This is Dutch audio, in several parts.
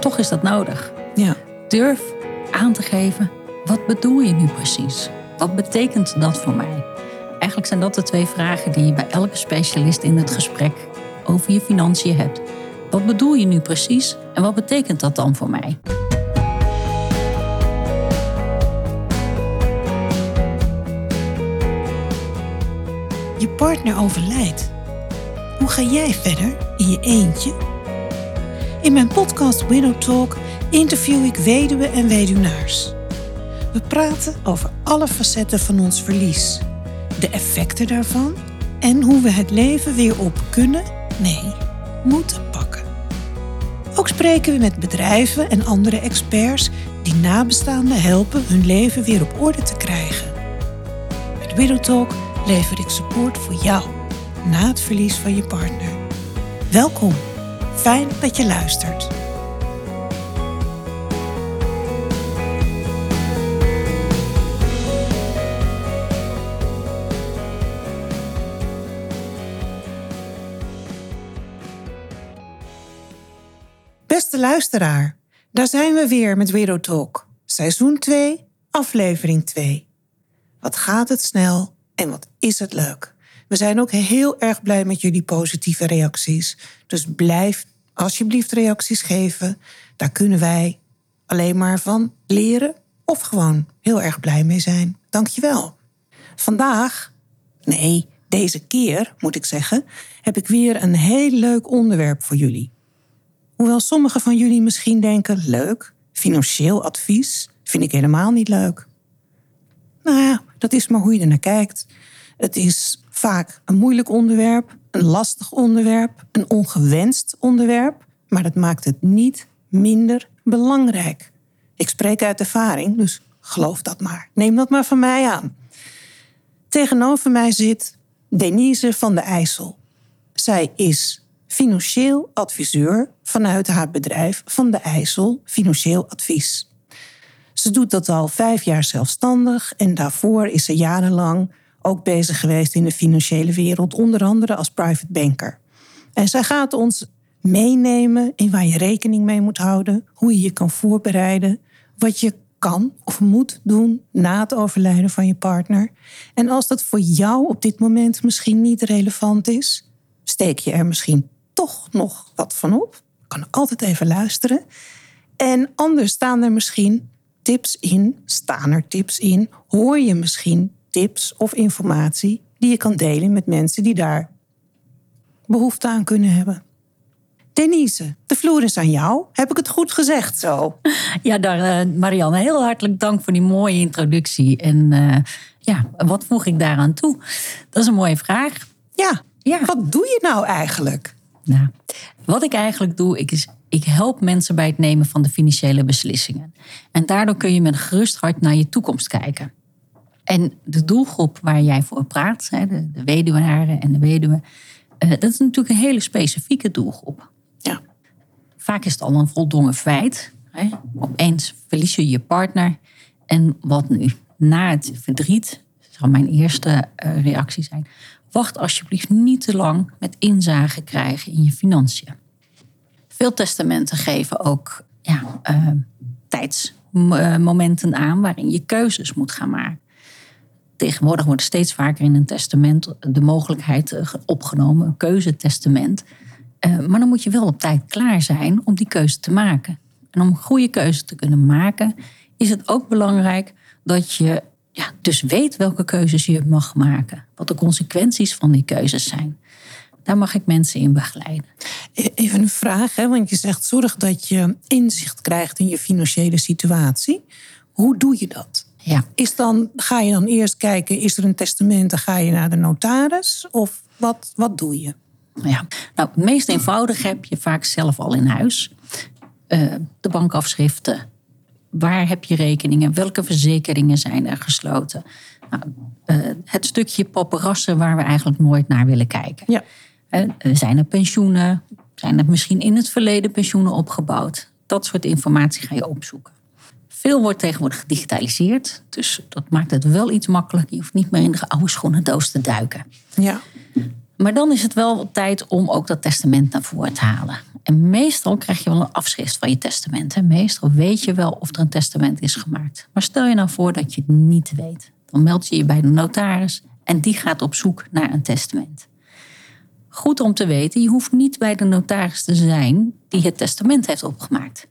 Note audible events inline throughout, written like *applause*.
toch is dat nodig. Ja. Durf aan te geven, wat bedoel je nu precies? Wat betekent dat voor mij? Eigenlijk zijn dat de twee vragen die je bij elke specialist in het gesprek over je financiën hebt. Wat bedoel je nu precies en wat betekent dat dan voor mij? Je partner overlijdt. Hoe ga jij verder in je eentje? In mijn podcast Widow Talk interview ik weduwen en weduwnaars. We praten over alle facetten van ons verlies, de effecten daarvan en hoe we het leven weer op kunnen, nee, moeten pakken. Ook spreken we met bedrijven en andere experts die nabestaanden helpen hun leven weer op orde te krijgen. Met Widow Talk lever ik support voor jou na het verlies van je partner. Welkom. Fijn dat je luistert. Beste luisteraar, daar zijn we weer met Widow Talk. Seizoen 2, aflevering 2. Wat gaat het snel en wat is het leuk. We zijn ook heel erg blij met jullie positieve reacties. Dus blijf alsjeblieft reacties geven. Daar kunnen wij alleen maar van leren of gewoon heel erg blij mee zijn. Dankjewel. Vandaag, nee, deze keer moet ik zeggen, heb ik weer een heel leuk onderwerp voor jullie. Hoewel sommigen van jullie misschien denken: leuk, financieel advies vind ik helemaal niet leuk. Nou ja, dat is maar hoe je er naar kijkt. Het is vaak een moeilijk onderwerp, een lastig onderwerp, een ongewenst onderwerp, maar dat maakt het niet minder belangrijk. Ik spreek uit ervaring, dus geloof dat maar. Neem dat maar van mij aan. Tegenover mij zit Denise van de IJssel. Zij is financieel adviseur vanuit haar bedrijf Van de IJssel Financieel Advies. Ze doet dat al vijf jaar zelfstandig en daarvoor is ze jarenlang ook bezig geweest in de financiële wereld, onder andere als private banker. En zij gaat ons meenemen in waar je rekening mee moet houden, hoe je je kan voorbereiden, wat je kan of moet doen na het overlijden van je partner. En als dat voor jou op dit moment misschien niet relevant is, steek je er misschien toch nog wat van op. Kan altijd even luisteren. En anders staan er misschien tips in, staan er tips in, hoor je misschien tips of informatie die je kan delen met mensen die daar behoefte aan kunnen hebben. Denise, de vloer is aan jou. Heb ik het goed gezegd zo? *laughs* Ja, daar, uh, Marianne, heel hartelijk dank voor die mooie introductie. En uh, ja, wat voeg ik daaraan toe? Dat is een mooie vraag. Ja, ja. wat doe je nou eigenlijk? Nou, wat ik eigenlijk doe, ik, is, ik help mensen bij het nemen van de financiële beslissingen. En daardoor kun je met een gerust hart naar je toekomst kijken. En de doelgroep waar jij voor praat, de, de weduwnaren en de weduwen, uh, dat is natuurlijk een hele specifieke doelgroep. Ja. Vaak is het al een voldongen feit. Hè? Opeens verlies je je partner. En wat nu? Na het verdriet, zal mijn eerste uh, reactie zijn. Wacht alsjeblieft niet te lang met inzage krijgen in je financiën. Veel testamenten geven ook ja, uh, tijdsmomenten aan waarin je keuzes moet gaan maken. Tegenwoordig wordt steeds vaker in een testament de mogelijkheid opgenomen, een keuzetestament. Uh, maar dan moet je wel op tijd klaar zijn om die keuze te maken. En om een goede keuze te kunnen maken, is het ook belangrijk dat je ja, dus weet welke keuzes je mag maken. Wat de consequenties van die keuzes zijn. Daar mag ik mensen in begeleiden. Even een vraag, hè? want je zegt zorg dat je inzicht krijgt in je financiële situatie. Hoe doe je dat? Ja. Is dan, ga je dan eerst kijken, is er een testament, dan ga je naar de notaris? Of wat, wat doe je? Ja, nou, het meest eenvoudig heb je vaak zelf al in huis. Uh, de bankafschriften. Waar heb je rekeningen? Welke verzekeringen zijn er gesloten? Nou, uh, het stukje paparazzen waar we eigenlijk nooit naar willen kijken. Ja. Uh, zijn er pensioenen? Zijn er misschien in het verleden pensioenen opgebouwd? Dat soort informatie ga je opzoeken. Veel wordt tegenwoordig gedigitaliseerd. Dus dat maakt het wel iets makkelijker. Je hoeft niet meer in de oude schoenendoos te duiken. Ja. Maar dan is het wel tijd om ook dat testament naar voren te halen. En meestal krijg je wel een afschrift van je testament. Hè? Meestal weet je wel of er een testament is gemaakt. Maar stel je nou voor dat je het niet weet. Dan meld je je bij de notaris en die gaat op zoek naar een testament. Goed om te weten, je hoeft niet bij de notaris te zijn die het testament heeft opgemaakt.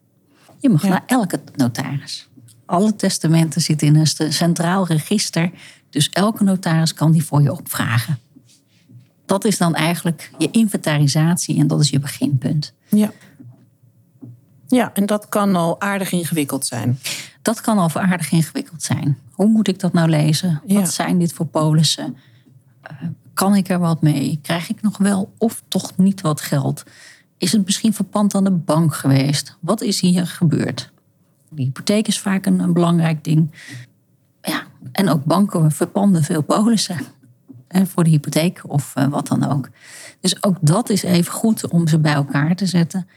Je mag naar elke notaris. Alle testamenten zitten in een centraal register, dus elke notaris kan die voor je opvragen. Dat is dan eigenlijk je inventarisatie en dat is je beginpunt. Ja. Ja, en dat kan al aardig ingewikkeld zijn. Dat kan al aardig ingewikkeld zijn. Hoe moet ik dat nou lezen? Wat zijn dit voor polissen? Uh, kan ik er wat mee? Krijg ik nog wel of toch niet wat geld? Is het misschien verpand aan de bank geweest? Wat is hier gebeurd? De hypotheek is vaak een, een belangrijk ding. Ja, en ook banken verpanden veel polissen. En voor de hypotheek of uh, wat dan ook. Dus ook dat is even goed om ze bij elkaar te zetten.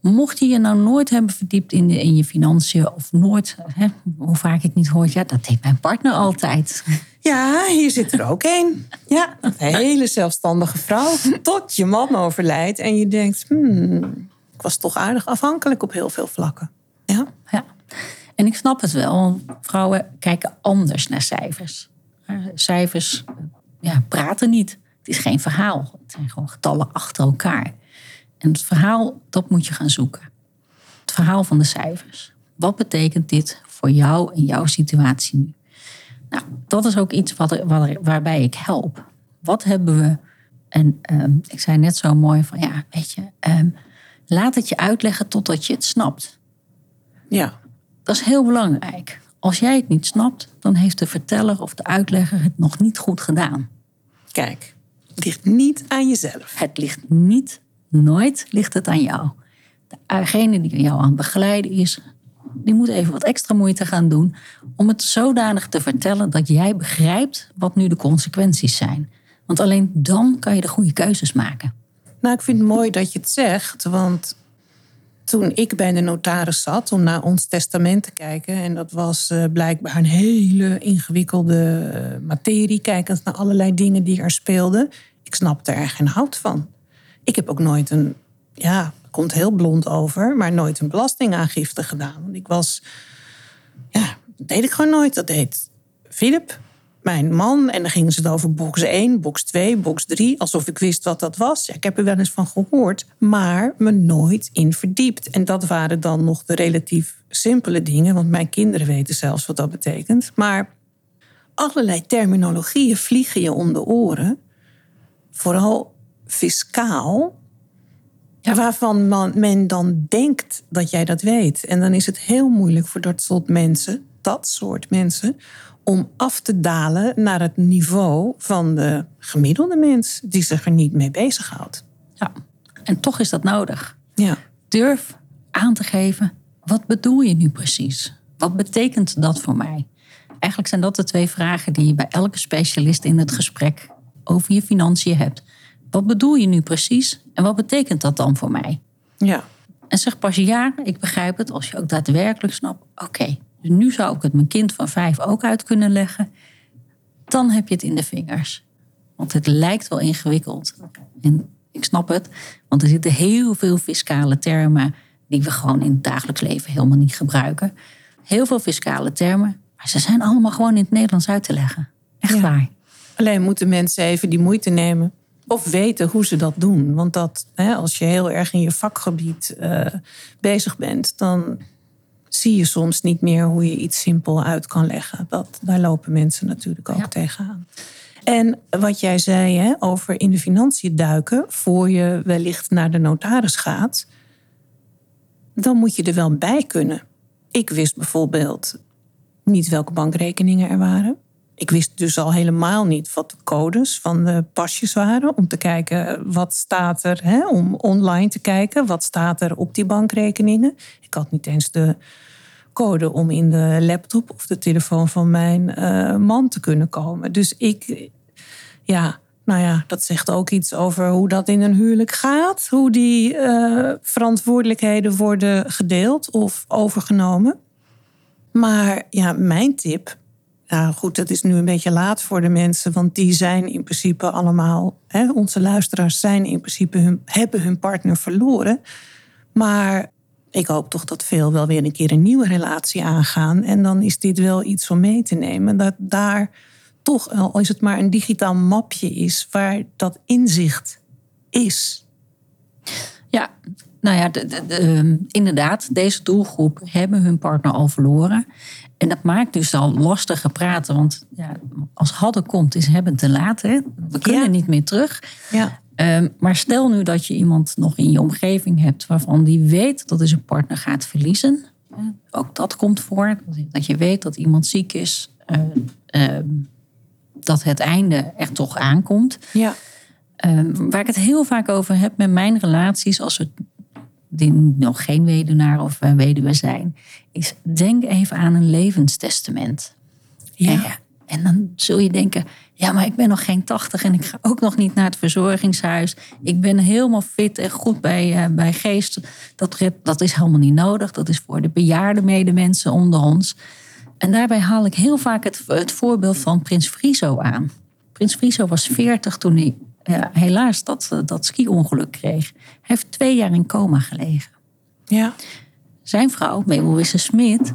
Mocht je je nou nooit hebben verdiept in je financiën of nooit, hè, hoe vaak ik niet hoor, ja, dat deed mijn partner altijd. Ja, hier zit er ook een. Ja, een hele zelfstandige vrouw. Tot je man overlijdt en je denkt, hmm, ik was toch aardig afhankelijk op heel veel vlakken. Ja. ja. En ik snap het wel, vrouwen kijken anders naar cijfers. Cijfers ja, praten niet. Het is geen verhaal. Het zijn gewoon getallen achter elkaar. En het verhaal, dat moet je gaan zoeken. Het verhaal van de cijfers. Wat betekent dit voor jou in jouw situatie nu? Nou, dat is ook iets wat, waarbij ik help. Wat hebben we? En ehm, ik zei net zo mooi van ja, weet je, ehm, laat het je uitleggen totdat je het snapt. Ja. Dat is heel belangrijk. Als jij het niet snapt, dan heeft de verteller of de uitlegger het nog niet goed gedaan. Kijk, het ligt niet aan jezelf. Het ligt niet, nooit ligt het aan jou. Degene die jou aan het begeleiden is, die moet even wat extra moeite gaan doen om het zodanig te vertellen dat jij begrijpt wat nu de consequenties zijn. Want alleen dan kan je de goede keuzes maken. Nou, ik vind het mooi dat je het zegt, want toen ik bij de notaris zat om naar ons testament te kijken, en dat was uh, blijkbaar een hele ingewikkelde uh, materie, kijkend naar allerlei dingen die er speelden. Ik snapte er geen hout van. Ik heb ook nooit een, ja, komt heel blond over, maar nooit een belastingaangifte gedaan. Want ik was, ja, dat deed ik gewoon nooit. Dat deed Philip mijn man. En dan gingen ze het over box 1, box 2, box 3. Alsof ik wist wat dat was. Ja, ik heb er wel eens van gehoord, maar me nooit in verdiept. En dat waren dan nog de relatief simpele dingen. Want mijn kinderen weten zelfs wat dat betekent. Maar allerlei terminologieën vliegen je om de oren. Vooral fiscaal. Waarvan men dan denkt dat jij dat weet. En dan is het heel moeilijk voor dat soort mensen, dat soort mensen, om af te dalen naar het niveau van de gemiddelde mens die zich er niet mee bezighoudt. Ja, en toch is dat nodig. Ja. Durf aan te geven, wat bedoel je nu precies? Wat betekent dat voor mij? Eigenlijk zijn dat de twee vragen die je bij elke specialist in het gesprek over je financiën hebt. Wat bedoel je nu precies en wat betekent dat dan voor mij? Ja. En zeg pas ja, ik begrijp het, als je ook daadwerkelijk snapt, oké, dus nu zou ik het mijn kind van vijf ook uit kunnen leggen. Dan heb je het in de vingers. Want het lijkt wel ingewikkeld. En ik snap het, want er zitten heel veel fiscale termen die we gewoon in het dagelijks leven helemaal niet gebruiken. Heel veel fiscale termen, maar ze zijn allemaal gewoon in het Nederlands uit te leggen. Echt waar. Alleen moeten mensen even die moeite nemen of weten hoe ze dat doen. Want dat, hè, als je heel erg in je vakgebied uh, bezig bent, dan zie je soms niet meer hoe je iets simpel uit kan leggen. Dat, daar lopen mensen natuurlijk ook tegenaan. En wat jij zei hè, over in de financiën duiken, voor je wellicht naar de notaris gaat, dan moet je er wel bij kunnen. Ik wist bijvoorbeeld niet welke bankrekeningen er waren. Ik wist dus al helemaal niet wat de codes van de pasjes waren. Om te kijken wat staat er, hè, om online te kijken wat staat er op die bankrekeningen. Ik had niet eens de code om in de laptop of de telefoon van mijn uh, man te kunnen komen. Dus ik, ja, nou ja, dat zegt ook iets over hoe dat in een huwelijk gaat. Hoe die uh, verantwoordelijkheden worden gedeeld of overgenomen. Maar ja, mijn tip nou goed, dat is nu een beetje laat voor de mensen, want die zijn in principe allemaal, hè, onze luisteraars zijn in principe hun, hebben hun partner verloren. Maar ik hoop toch dat veel wel weer een keer een nieuwe relatie aangaan. En dan is dit wel iets om mee te nemen. Dat daar toch, al is het maar een digitaal mapje is, waar dat inzicht is. Ja, nou ja, ehm, inderdaad, deze doelgroep hebben hun partner al verloren. En dat maakt dus al lastige praten. Want ja, als hadden komt, is hebben te laat. Hè? We kunnen niet meer terug. Ja. Ehm, maar stel nu dat je iemand nog in je omgeving hebt waarvan die weet dat hij zijn partner gaat verliezen. Ook dat komt voor. Dat je weet dat iemand ziek is. Uh, uh, dat het einde er toch aankomt. Ja. Ehm, waar ik het heel vaak over heb met mijn relaties, als we die nog geen weduwnaar of weduwe zijn, is denk even aan een levenstestament. Ja. En, en dan zul je denken, ja, maar ik ben nog geen tachtig en ik ga ook nog niet naar het verzorgingshuis. Ik ben helemaal fit en goed bij, uh, bij geest. Dat, dat is helemaal niet nodig. Dat is voor de bejaarde medemensen onder ons. En daarbij haal ik heel vaak het, het voorbeeld van Prins Friso aan. Prins Friso was 40 toen hij helaas dat, dat ski-ongeluk kreeg. Heeft twee jaar in coma gelegen. Ja. Zijn vrouw, Mabel Wisse-Smit,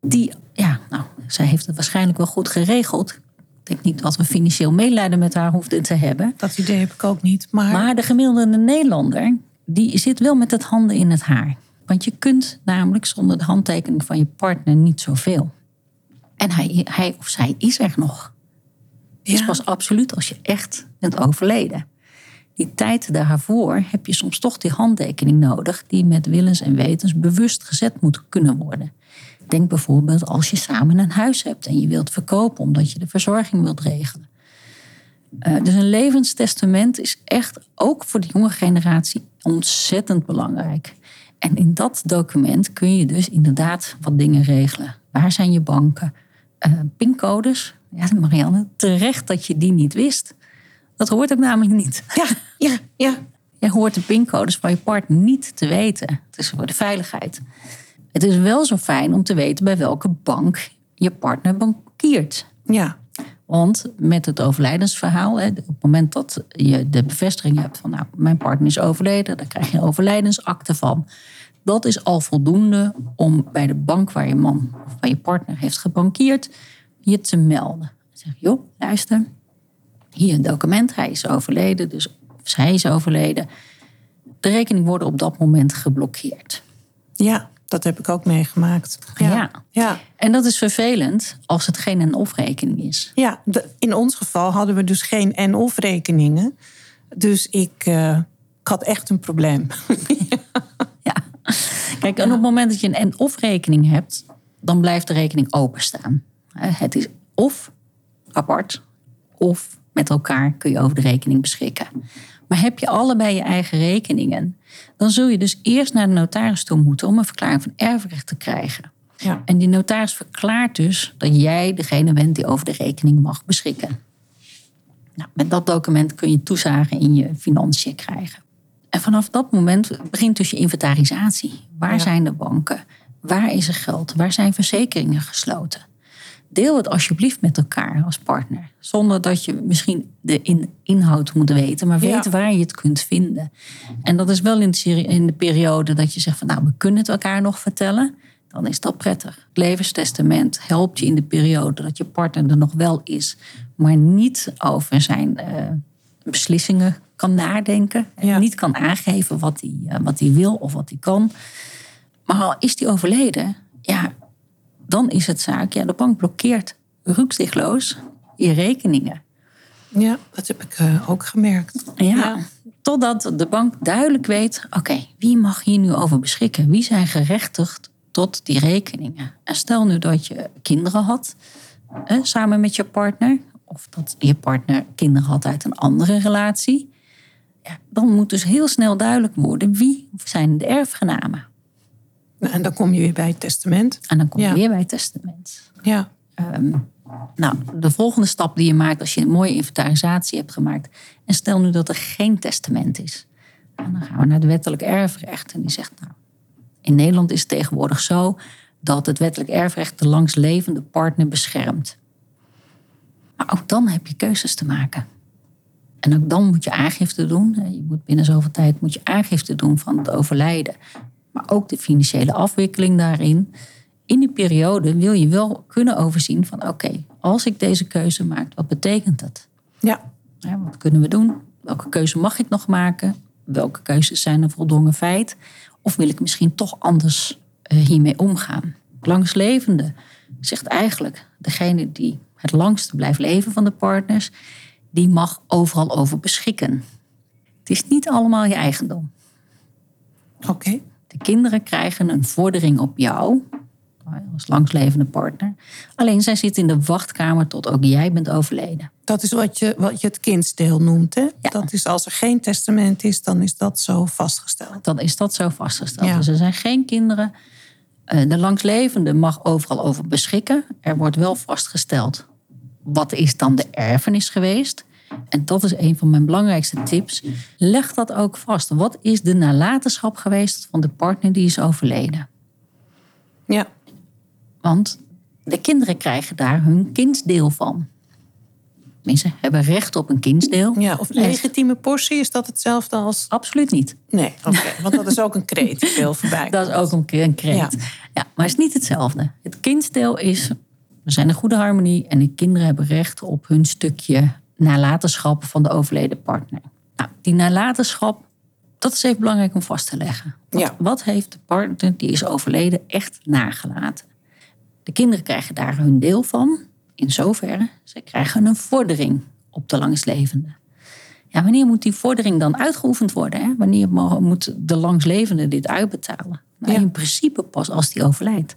die, ja, nou, zij heeft het waarschijnlijk wel goed geregeld. Ik denk niet dat we financieel medelijden met haar hoefden te hebben. Dat idee heb ik ook niet. Maar, maar de gemiddelde Nederlander, die zit wel met het handen in het haar. Want je kunt namelijk zonder de handtekening van je partner niet zoveel. En hij, hij of zij is er nog. Het is pas absoluut als je echt bent overleden. Die tijd daarvoor heb je soms toch die handtekening nodig, die met willens en wetens bewust gezet moet kunnen worden. Denk bijvoorbeeld als je samen een huis hebt en je wilt verkopen omdat je de verzorging wilt regelen. Uh, dus een levenstestament is echt ook voor de jonge generatie ontzettend belangrijk. En in dat document kun je dus inderdaad wat dingen regelen. Waar zijn je banken? Uh, pincodes. Ja, Marianne, terecht dat je die niet wist. Dat hoort ook namelijk niet. Ja, ja, ja. Je hoort de pincodes van je partner niet te weten. Het is voor de veiligheid. Het is wel zo fijn om te weten bij welke bank je partner bankiert. Ja. Want met het overlijdensverhaal, op het moment dat je de bevestiging hebt van nou, mijn partner is overleden, dan krijg je een overlijdensakte van. Dat is al voldoende om bij de bank waar je man of bij je partner heeft gebankierd, je te melden. Zeg, joh, luister, hier een document, hij is overleden, dus zij is overleden. De rekening wordt op dat moment geblokkeerd. Ja, dat heb ik ook meegemaakt. Ja. ja. ja. En dat is vervelend als het geen en-of rekening is. Ja, in ons geval hadden we dus geen en-of rekeningen. Dus ik, uh, ik had echt een probleem. *laughs* ja. Kijk, en op het moment dat je een en-of rekening hebt, dan blijft de rekening openstaan. Het is of apart, of met elkaar kun je over de rekening beschikken. Maar heb je allebei je eigen rekeningen, dan zul je dus eerst naar de notaris toe moeten om een verklaring van erfrecht te krijgen. Ja. En die notaris verklaart dus dat jij degene bent die over de rekening mag beschikken. Nou, met dat document kun je toezagen in je financiën krijgen. En vanaf dat moment begint dus je inventarisatie. Waar zijn de banken? Waar is er geld? Waar zijn verzekeringen gesloten? Deel het alsjeblieft met elkaar als partner. Zonder dat je misschien de inhoud moet weten, maar weet waar je het kunt vinden. En dat is wel in de, in de periode dat je zegt van nou, we kunnen het elkaar nog vertellen. Dan is dat prettig. Het levenstestament helpt je in de periode dat je partner er nog wel is, maar niet over zijn uh, beslissingen kan nadenken. En niet kan aangeven wat hij, uh, wat hij wil of wat hij kan. Maar al is hij overleden, ja, dan is het zaak, ja, de bank blokkeert rukzichtloos je rekeningen. Ja, dat heb ik uh, ook gemerkt. Ja, totdat de bank duidelijk weet, oké, wie mag hier nu over beschikken? Wie zijn gerechtigd tot die rekeningen? En stel nu dat je kinderen had, eh, samen met je partner, of dat je partner kinderen had uit een andere relatie. Ja, dan moet dus heel snel duidelijk worden wie zijn de erfgenamen. Nou, en dan kom je weer bij het testament. En dan kom je weer bij het testament. Ja. Ehm, nou, de volgende stap die je maakt als je een mooie inventarisatie hebt gemaakt. En stel nu dat er geen testament is. En dan gaan we naar het wettelijk erfrecht. En die zegt, nou, in Nederland is het tegenwoordig zo dat het wettelijk erfrecht de langslevende partner beschermt. Maar ook dan heb je keuzes te maken. En ook dan moet je aangifte doen. Je moet binnen zoveel tijd moet je aangifte doen van het overlijden maar ook de financiële afwikkeling daarin. In die periode wil je wel kunnen overzien van oké, als ik deze keuze maak, wat betekent dat? Ja. Ja, wat kunnen we doen? Welke keuze mag ik nog maken? Welke keuzes zijn een voldongen feit? Of wil ik misschien toch anders eh, hiermee omgaan? Langslevende zegt eigenlijk degene die het langste blijft leven van de partners, die mag overal over beschikken. Het is niet allemaal je eigendom. Oké. De kinderen krijgen een vordering op jou als langslevende partner. Alleen zij zitten in de wachtkamer tot ook jij bent overleden. Dat is wat je, wat je het kindsdeel noemt. Hè? Ja. Dat is als er geen testament is, dan is dat zo vastgesteld. Dan is dat zo vastgesteld. Ja. Dus er zijn geen kinderen. Eh, De langslevende mag overal over beschikken. Er wordt wel vastgesteld wat is dan de erfenis geweest. En dat is een van mijn belangrijkste tips. Leg dat ook vast. Wat is de nalatenschap geweest van de partner die is overleden? Ja. Want de kinderen krijgen daar hun kindsdeel van. Mensen hebben recht op een kindsdeel. ja. Of legitieme portie, is dat hetzelfde als... Absoluut niet. Nee, oké. *laughs* Want dat is ook een kreet die veel voorbij Dat is ook een een kreet. Ja. Ja. maar het is niet hetzelfde. Het kindsdeel is, we zijn een goede harmonie en de kinderen hebben recht op hun stukje nalatenschap van de overleden partner. Nou, die nalatenschap, dat is even belangrijk om vast te leggen. Wat, Ja. wat heeft de partner die is overleden echt nagelaten? De kinderen krijgen daar hun deel van, in zoverre, ze krijgen een vordering op de langstlevende. Ja, wanneer moet die vordering dan uitgeoefend worden? Hè? Wanneer mo- moet de langslevende dit uitbetalen? Nou, Ja. In principe pas als die overlijdt.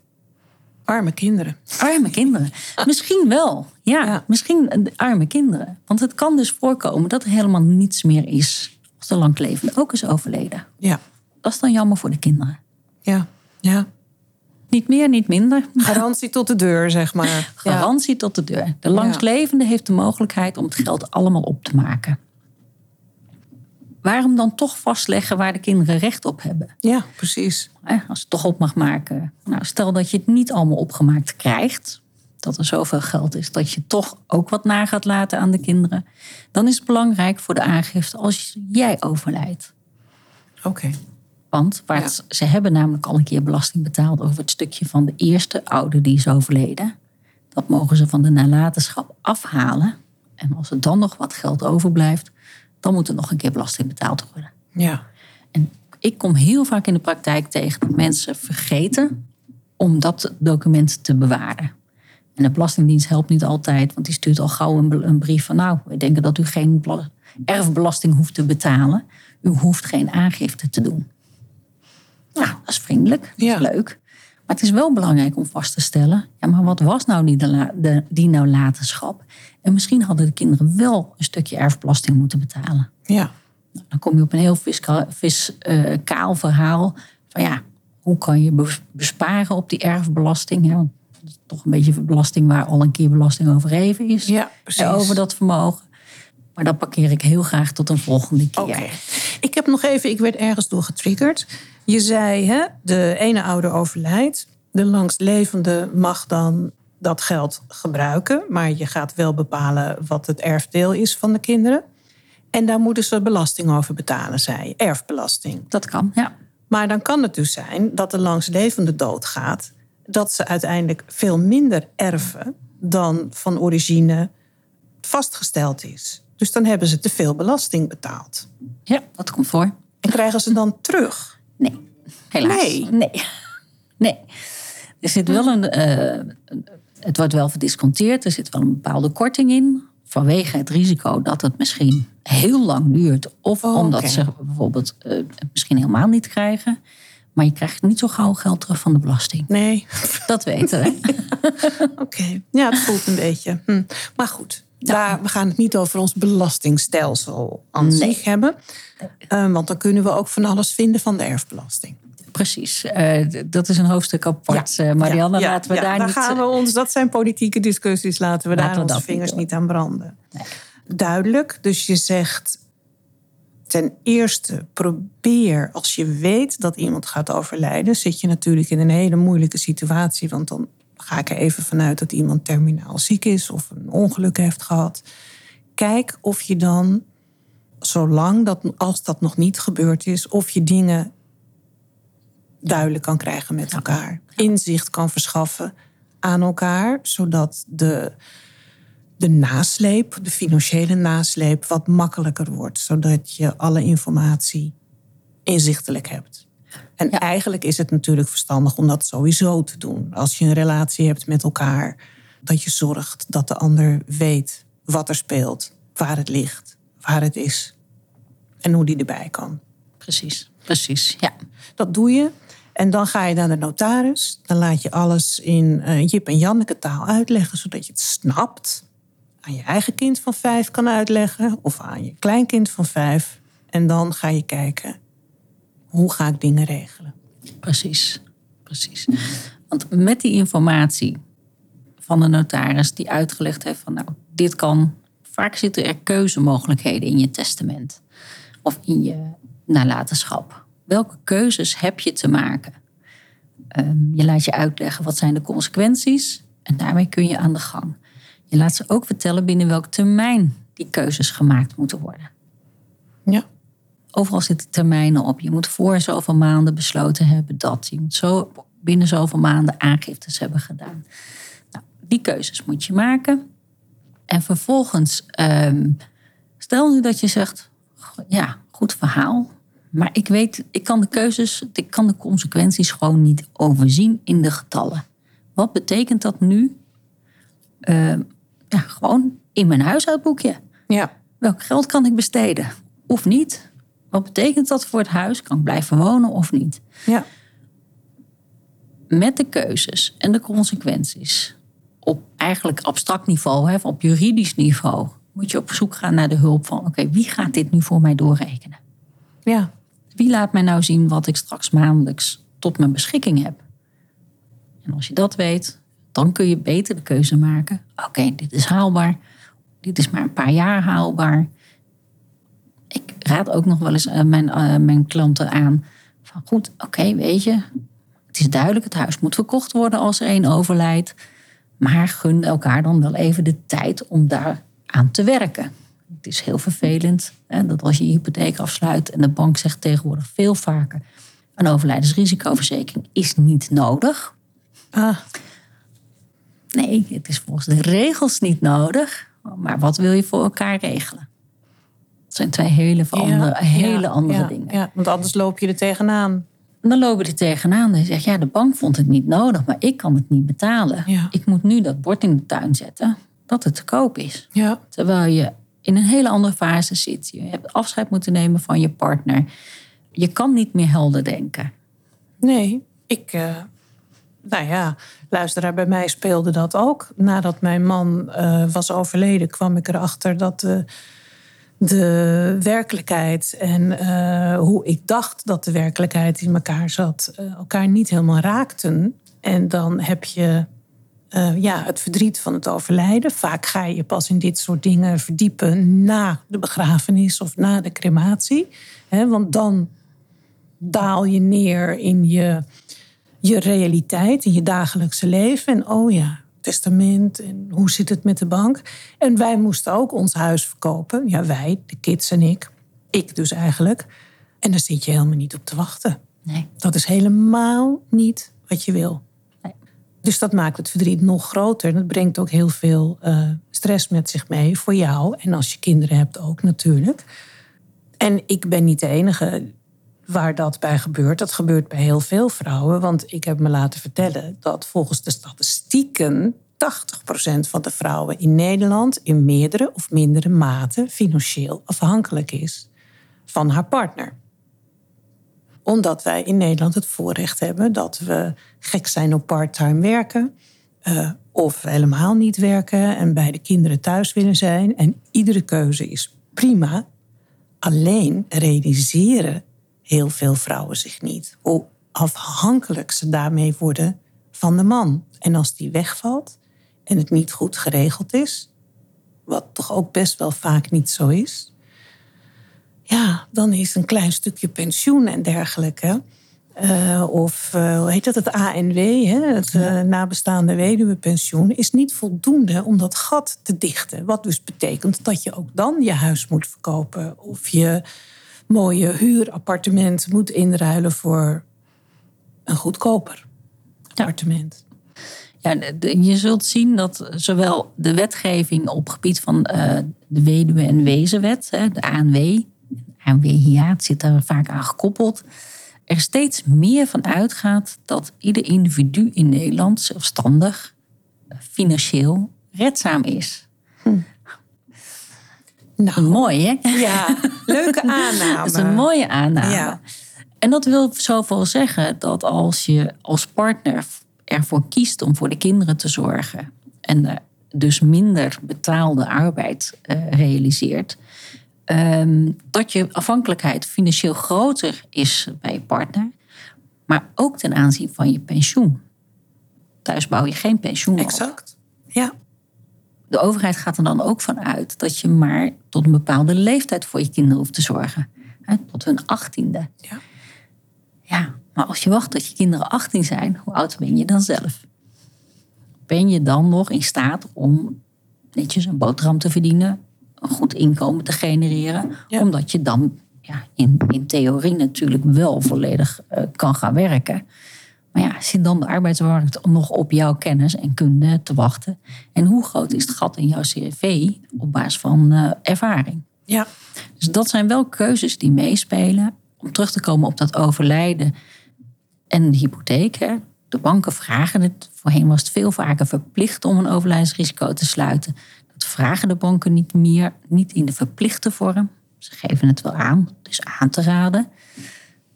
Arme kinderen. Arme kinderen. Misschien wel. Ja, Ja. misschien eh, arme kinderen. Want het kan dus voorkomen dat er helemaal niets meer is als de langlevende ook is overleden. Ja. Dat is dan jammer voor de kinderen. Ja. Ja. Niet meer, niet minder. Garantie tot de deur, zeg maar. Ja. *laughs* Garantie tot de deur. De langstlevende heeft de mogelijkheid om het geld allemaal op te maken. Waarom dan toch vastleggen waar de kinderen recht op hebben? ja, precies. Hè, Als het toch op mag maken. Nou, stel dat je het niet allemaal opgemaakt krijgt. Dat er zoveel geld is dat je toch ook wat na gaat laten aan de kinderen. Dan is het belangrijk voor de aangifte als jij overlijdt. Oké. Want waar ze hebben namelijk al een keer belasting betaald over het stukje van de eerste ouder die is overleden. Dat mogen ze van de nalatenschap afhalen. En als er dan nog wat geld overblijft, dan moet er nog een keer belasting betaald worden. Ja. En ik kom heel vaak in de praktijk tegen dat mensen vergeten om dat document te bewaren. En de Belastingdienst helpt niet altijd, want die stuurt al gauw een, een brief van: Nou, we denken dat u geen bela- erfbelasting hoeft te betalen. U hoeft geen aangifte te doen. Nou, dat is vriendelijk, dat Ja. is leuk. Maar het is wel belangrijk om vast te stellen: ja, maar wat was nou die, de, de, die nalatenschap? En misschien hadden de kinderen wel een stukje erfbelasting moeten betalen. Ja. Dan kom je op een heel fiscaal, fiscaal verhaal. Van ja, hoe kan je bes- besparen op die erfbelasting? Hè? Want dat is toch een beetje belasting waar al een keer belasting over even is. Ja, precies. eh, Over dat vermogen. Maar dat parkeer ik heel graag tot een volgende keer. Oké. Ik heb nog even, ik werd ergens door getriggerd. Je zei, hè, de ene ouder overlijdt. De langstlevende mag dan dat geld gebruiken. Maar je gaat wel bepalen wat het erfdeel is van de kinderen. En daar moeten ze belasting over betalen, zei je. Erfbelasting. Dat kan, ja. Maar dan kan het dus zijn dat de langslevende doodgaat. Dat ze uiteindelijk veel minder erven dan van origine vastgesteld is. Dus dan hebben ze te veel belasting betaald. Ja, dat komt voor. En krijgen ze dan terug? Nee, helaas. Nee. Nee. *laughs* nee. Er zit wel een, eh, het wordt wel verdisconteerd. Er zit wel een bepaalde korting in. Vanwege het risico dat het misschien heel lang duurt. Of Oh, omdat ze bijvoorbeeld eh, het misschien helemaal niet krijgen. Maar je krijgt niet zo gauw geld terug van de belasting. Nee. Dat weten we. *laughs* Oké. Ja, het voelt een beetje. Hm. Maar goed, daar, we gaan het niet over ons belastingstelsel aan Nee. zich hebben. Eh, want dan kunnen we ook van alles vinden van de erfbelasting. Precies. Eh, dat is een hoofdstuk apart. Eh, Marianne, Ja, laten we ja, daar dan niet... gaan we ons, dat zijn politieke discussies, laten we Laten daar we onze niet vingers niet aan branden. Duidelijk, dus je zegt ten eerste probeer als je weet dat iemand gaat overlijden, zit je natuurlijk in een hele moeilijke situatie, want dan ga ik er even vanuit dat iemand terminaal ziek is of een ongeluk heeft gehad. Kijk of je dan, zolang dat, als dat nog niet gebeurd is, of je dingen duidelijk kan krijgen met elkaar. Inzicht kan verschaffen aan elkaar, zodat de, de nasleep, de financiële nasleep, wat makkelijker wordt. Zodat je alle informatie inzichtelijk hebt. En eigenlijk is het natuurlijk verstandig om dat sowieso te doen. Als je een relatie hebt met elkaar, dat je zorgt dat de ander weet wat er speelt, waar het ligt, waar het is en hoe die erbij kan. Precies, precies, ja. Dat doe je. En dan ga je naar de notaris. Dan laat je alles in uh, Jip en Janneke taal uitleggen, zodat je het snapt. Aan je eigen kind van vijf kan uitleggen, of aan je kleinkind van vijf. En dan ga je kijken, hoe ga ik dingen regelen? Precies, precies. Want met die informatie van de notaris die uitgelegd heeft van nou, dit kan. Vaak zitten er keuzemogelijkheden in je testament of in je nalatenschap. Welke keuzes heb je te maken? Um, je laat je uitleggen wat zijn de consequenties en daarmee kun je aan de gang. Je laat ze ook vertellen binnen welk termijn die keuzes gemaakt moeten worden. Ja. Overal zitten termijnen op. Je moet voor zoveel maanden besloten hebben dat. Je moet zo binnen zoveel maanden aangiftes hebben gedaan. Nou, die keuzes moet je maken. En vervolgens, um, stel nu dat je zegt, ja, goed verhaal. Maar ik weet, ik kan de keuzes, ik kan de consequenties gewoon niet overzien in de getallen. Wat betekent dat nu? Uh, ja, gewoon in mijn huishoudboekje. Ja. Welk geld kan ik besteden? Of niet? Wat betekent dat voor het huis? Kan ik blijven wonen of niet? Ja. Met de keuzes en de consequenties op eigenlijk abstract niveau, hè, op juridisch niveau, moet je op zoek gaan naar de hulp van: oké, wie gaat dit nu voor mij doorrekenen? Ja. Wie laat mij nou zien wat ik straks maandelijks tot mijn beschikking heb? En als je dat weet, dan kun je beter de keuze maken. Oké, dit is haalbaar. Dit is maar een paar jaar haalbaar. Raad ook nog wel eens uh, mijn, uh, mijn klanten aan. Van goed, oké, weet je, het is duidelijk, het huis moet verkocht worden als er één overlijdt. Maar gun elkaar dan wel even de tijd om daar aan te werken. Het is heel vervelend hè, dat als je je hypotheek afsluit en de bank zegt tegenwoordig veel vaker: een overlijdensrisicoverzekering is niet nodig. Ah. Nee, het is volgens de regels niet nodig. Maar wat wil je voor elkaar regelen? Dat zijn twee hele, andere, hele andere dingen. Ja, want anders loop je er tegenaan. Dan lopen er tegenaan. En je zegt, ja, de bank vond het niet nodig, maar ik kan het niet betalen. Ik moet nu dat bord in de tuin zetten dat het te koop is. Ja. Terwijl je in een hele andere fase zit. Je hebt afscheid moeten nemen van je partner. Je kan niet meer helder denken. Nee, ik. Uh, nou ja, luisteraar, bij mij speelde dat ook. Nadat mijn man uh, was overleden, kwam ik erachter dat de, de werkelijkheid en uh, hoe ik dacht dat de werkelijkheid in elkaar zat, elkaar niet helemaal raakten. En dan heb je uh, ja, het verdriet van het overlijden. Vaak ga je pas in dit soort dingen verdiepen na de begrafenis of na de crematie. Hè, want dan daal je neer in je, je realiteit, in je dagelijkse leven. En oh ja, testament en hoe zit het met de bank. En wij moesten ook ons huis verkopen. Ja, wij, de kids en ik. Ik dus eigenlijk. En daar zit je helemaal niet op te wachten. Nee. Dat is helemaal niet wat je wil. Dus dat maakt het verdriet nog groter. Dat brengt ook heel veel uh, stress met zich mee voor jou. En als je kinderen hebt ook natuurlijk. En ik ben niet de enige waar dat bij gebeurt. Dat gebeurt bij heel veel vrouwen. Want ik heb me laten vertellen dat volgens de statistieken 80% van de vrouwen in Nederland in meerdere of mindere mate financieel afhankelijk is van haar partner omdat wij in Nederland het voorrecht hebben dat we gek zijn op parttime werken. Uh, of helemaal niet werken en bij de kinderen thuis willen zijn. En iedere keuze is prima. Alleen realiseren heel veel vrouwen zich niet hoe afhankelijk ze daarmee worden van de man. En als die wegvalt en het niet goed geregeld is, wat toch ook best wel vaak niet zo is, ja, dan is een klein stukje pensioen en dergelijke. Uh, of uh, hoe heet dat, het ANW, hè, het uh, nabestaande weduwepensioen, is niet voldoende om dat gat te dichten. Wat dus betekent dat je ook dan je huis moet verkopen of je mooie huurappartement moet inruilen voor een goedkoper appartement. Ja, je zult zien dat zowel de wetgeving op gebied van eh, de weduwe- en wezenwet, de ANW, ANWHA, het zit daar vaak aan gekoppeld, er steeds meer van uitgaat dat ieder individu in Nederland zelfstandig, eh, financieel redzaam is. Nou, Mooi, hè? ja, leuke *laughs* aanname. Dat is een mooie aanname. Ja. En dat wil zoveel zeggen dat als je als partner ervoor kiest om voor de kinderen te zorgen en dus minder betaalde arbeid eh, realiseert, ehm, dat je afhankelijkheid financieel groter is bij je partner, maar ook ten aanzien van je pensioen. Thuis bouw je geen pensioen op. Exact. Ja, De overheid gaat er dan ook van uit dat je maar tot een bepaalde leeftijd voor je kinderen hoeft te zorgen. Hè, tot hun achttiende. ja. Ja, maar als je wacht tot je kinderen 18 zijn, hoe oud ben je dan zelf? Ben je dan nog in staat om netjes een boterham te verdienen, een goed inkomen te genereren, Ja. omdat je dan ja, in, in theorie natuurlijk wel volledig eh, kan gaan werken. Maar ja, zit dan de arbeidsmarkt nog op jouw kennis en kunde te wachten? En hoe groot is het gat in jouw CV op basis van eh, ervaring? ja. Dus dat zijn wel keuzes die meespelen. Om terug te komen op dat overlijden en de hypotheek. Hè. De banken vragen het. Voorheen was het veel vaker verplicht om een overlijdensrisico te sluiten. Dat vragen de banken niet meer, niet in de verplichte vorm. Ze geven het wel aan, dus aan te raden.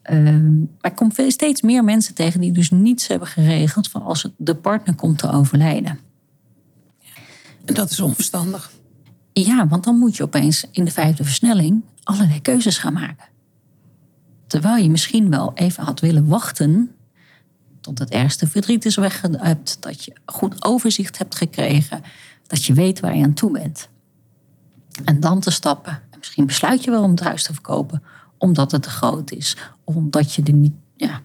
Ehm, maar ik kom steeds meer mensen tegen die dus niets hebben geregeld van als het de partner komt te overlijden. En dat is onverstandig. Ja, want dan moet je opeens in de vijfde versnelling allerlei keuzes gaan maken. Terwijl je misschien wel even had willen wachten tot het ergste verdriet is weggeëpt, dat je goed overzicht hebt gekregen, dat je weet waar je aan toe bent. En dan te stappen. En misschien besluit je wel om het huis te verkopen, omdat het te groot is, of omdat je er, niet, ja,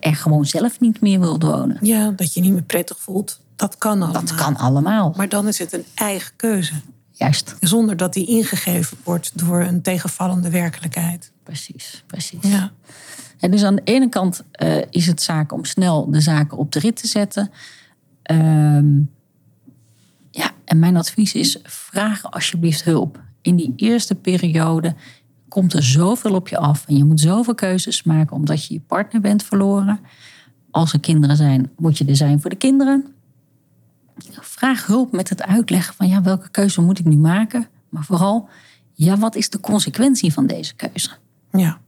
er gewoon zelf niet meer wilt wonen. Ja, dat je niet meer prettig voelt. Dat kan allemaal. Dat kan allemaal. Maar dan is het een eigen keuze. Juist, Zonder dat die ingegeven wordt door een tegenvallende werkelijkheid. precies, precies. Ja, En dus aan de ene kant eh, is het zaak om snel de zaken op de rit te zetten. Ehm, ja, en mijn advies is: vraag alsjeblieft hulp. In die eerste periode komt er zoveel op je af en je moet zoveel keuzes maken omdat je je partner bent verloren. Als er kinderen zijn, moet je er zijn voor de kinderen. Vraag hulp met het uitleggen van ja, welke keuze moet ik nu maken? Maar vooral, ja, wat is de consequentie van deze keuze? ja.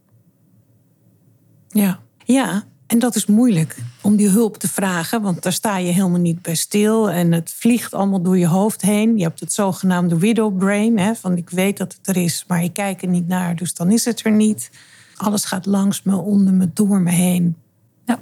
Ja, ja. En dat is moeilijk om die hulp te vragen, want daar sta je helemaal niet bij stil. En het vliegt allemaal door je hoofd heen. Je hebt het zogenaamde widow brain, hè, van ik weet dat het er is, maar ik kijk er niet naar, dus dan is het er niet. Alles gaat langs me, onder me, door me heen. Ja,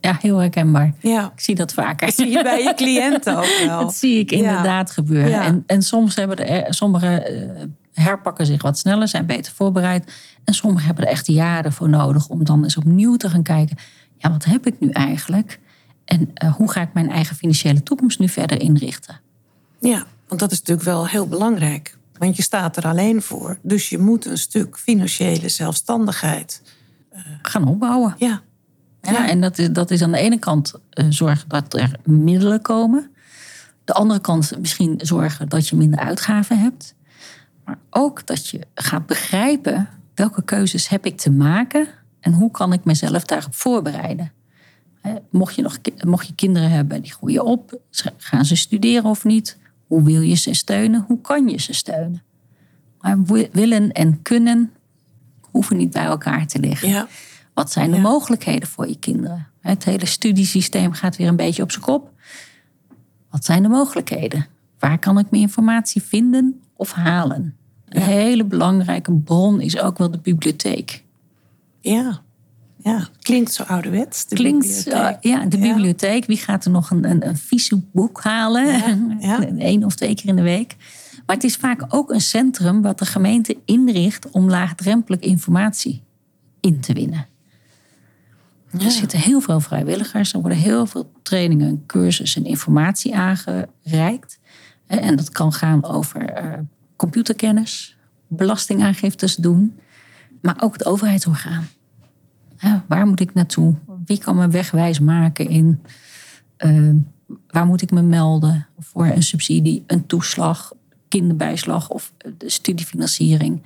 ja heel herkenbaar. Ja, Ik zie dat vaker. zie je bij je cliënten ook *laughs* wel. Dat zie ik Ja. inderdaad gebeuren. Ja. En, en soms hebben er, sommigen eh, herpakken zich wat sneller, zijn beter voorbereid. En sommigen hebben er echt jaren voor nodig om dan eens opnieuw te gaan kijken. Ja, wat heb ik nu eigenlijk? En eh, hoe ga ik mijn eigen financiële toekomst nu verder inrichten? Ja, want dat is natuurlijk wel heel belangrijk. Want je staat er alleen voor. Dus je moet een stuk financiële zelfstandigheid. Gaan opbouwen. Ja, Ja, en dat is, dat is aan de ene kant eh, zorgen dat er middelen komen. De andere kant misschien zorgen dat je minder uitgaven hebt. Maar ook dat je gaat begrijpen welke keuzes heb ik te maken en hoe kan ik mezelf daarop voorbereiden. Mocht je, nog, mocht je kinderen hebben, die groeien op, gaan ze studeren of niet? Hoe wil je ze steunen? Hoe kan je ze steunen? Maar wi- willen en kunnen hoeven niet bij elkaar te liggen. ja, Wat zijn de Ja. mogelijkheden voor je kinderen? Het hele studiesysteem gaat weer een beetje op zijn kop. Wat zijn de mogelijkheden? Waar kan ik meer informatie vinden of halen? Een Ja. hele belangrijke bron is ook wel de bibliotheek. Ja. ja. Klinkt zo ouderwets. de Klinkt, bibliotheek. eh, ja, de bibliotheek. Wie gaat er nog een, een, een vieze boek halen? Ja, *laughs* ja. Eén of twee keer in de week. Maar het is vaak ook een centrum wat de gemeente inricht om laagdrempelig informatie in te winnen. Er zitten heel veel vrijwilligers. Er worden heel veel trainingen, cursussen en informatie aangereikt. Eh, En dat kan gaan over eh, computerkennis, belastingaangiftes doen. Maar ook het overheidsorgaan. Hè, waar moet ik naartoe? Wie kan me wegwijs maken in eh, waar moet ik me melden voor een subsidie, een toeslag, kinderbijslag of de studiefinanciering?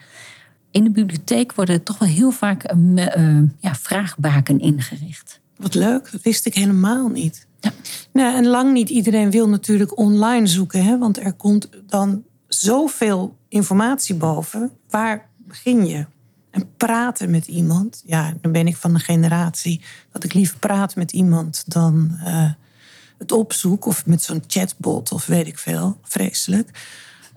In de bibliotheek worden toch wel heel vaak uh, ja, vraagbaken ingericht. Wat leuk, dat wist ik helemaal niet. Ja. Nou, en lang niet iedereen wil natuurlijk online zoeken, hè? want er komt dan zoveel informatie boven. Waar begin je? En praten met iemand, ja, dan ben ik van de generatie dat ik liever praat met iemand dan uh, het opzoek of met zo'n chatbot of weet ik veel. Vreselijk.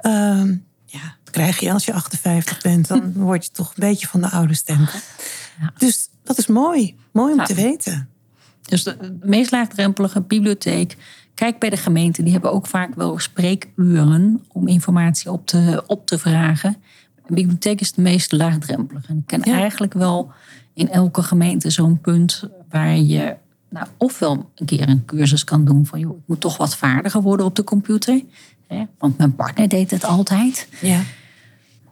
Uh, ja, dat krijg je als je 58 bent. Dan *laughs* word je toch een beetje van de oude stempel. Ja. Dus dat is mooi. Mooi om te weten. Dus de meest laagdrempelige bibliotheek. Kijk bij de gemeente, die hebben ook vaak wel spreekuren om informatie op te, op te vragen. Bibliotheek is de meest laagdrempelige. En ik ken eigenlijk wel in elke gemeente zo'n punt waar je nou, ofwel een keer een cursus kan doen van joh, ik moet toch wat vaardiger worden op de computer. Hè? Want mijn partner deed het altijd. Ja.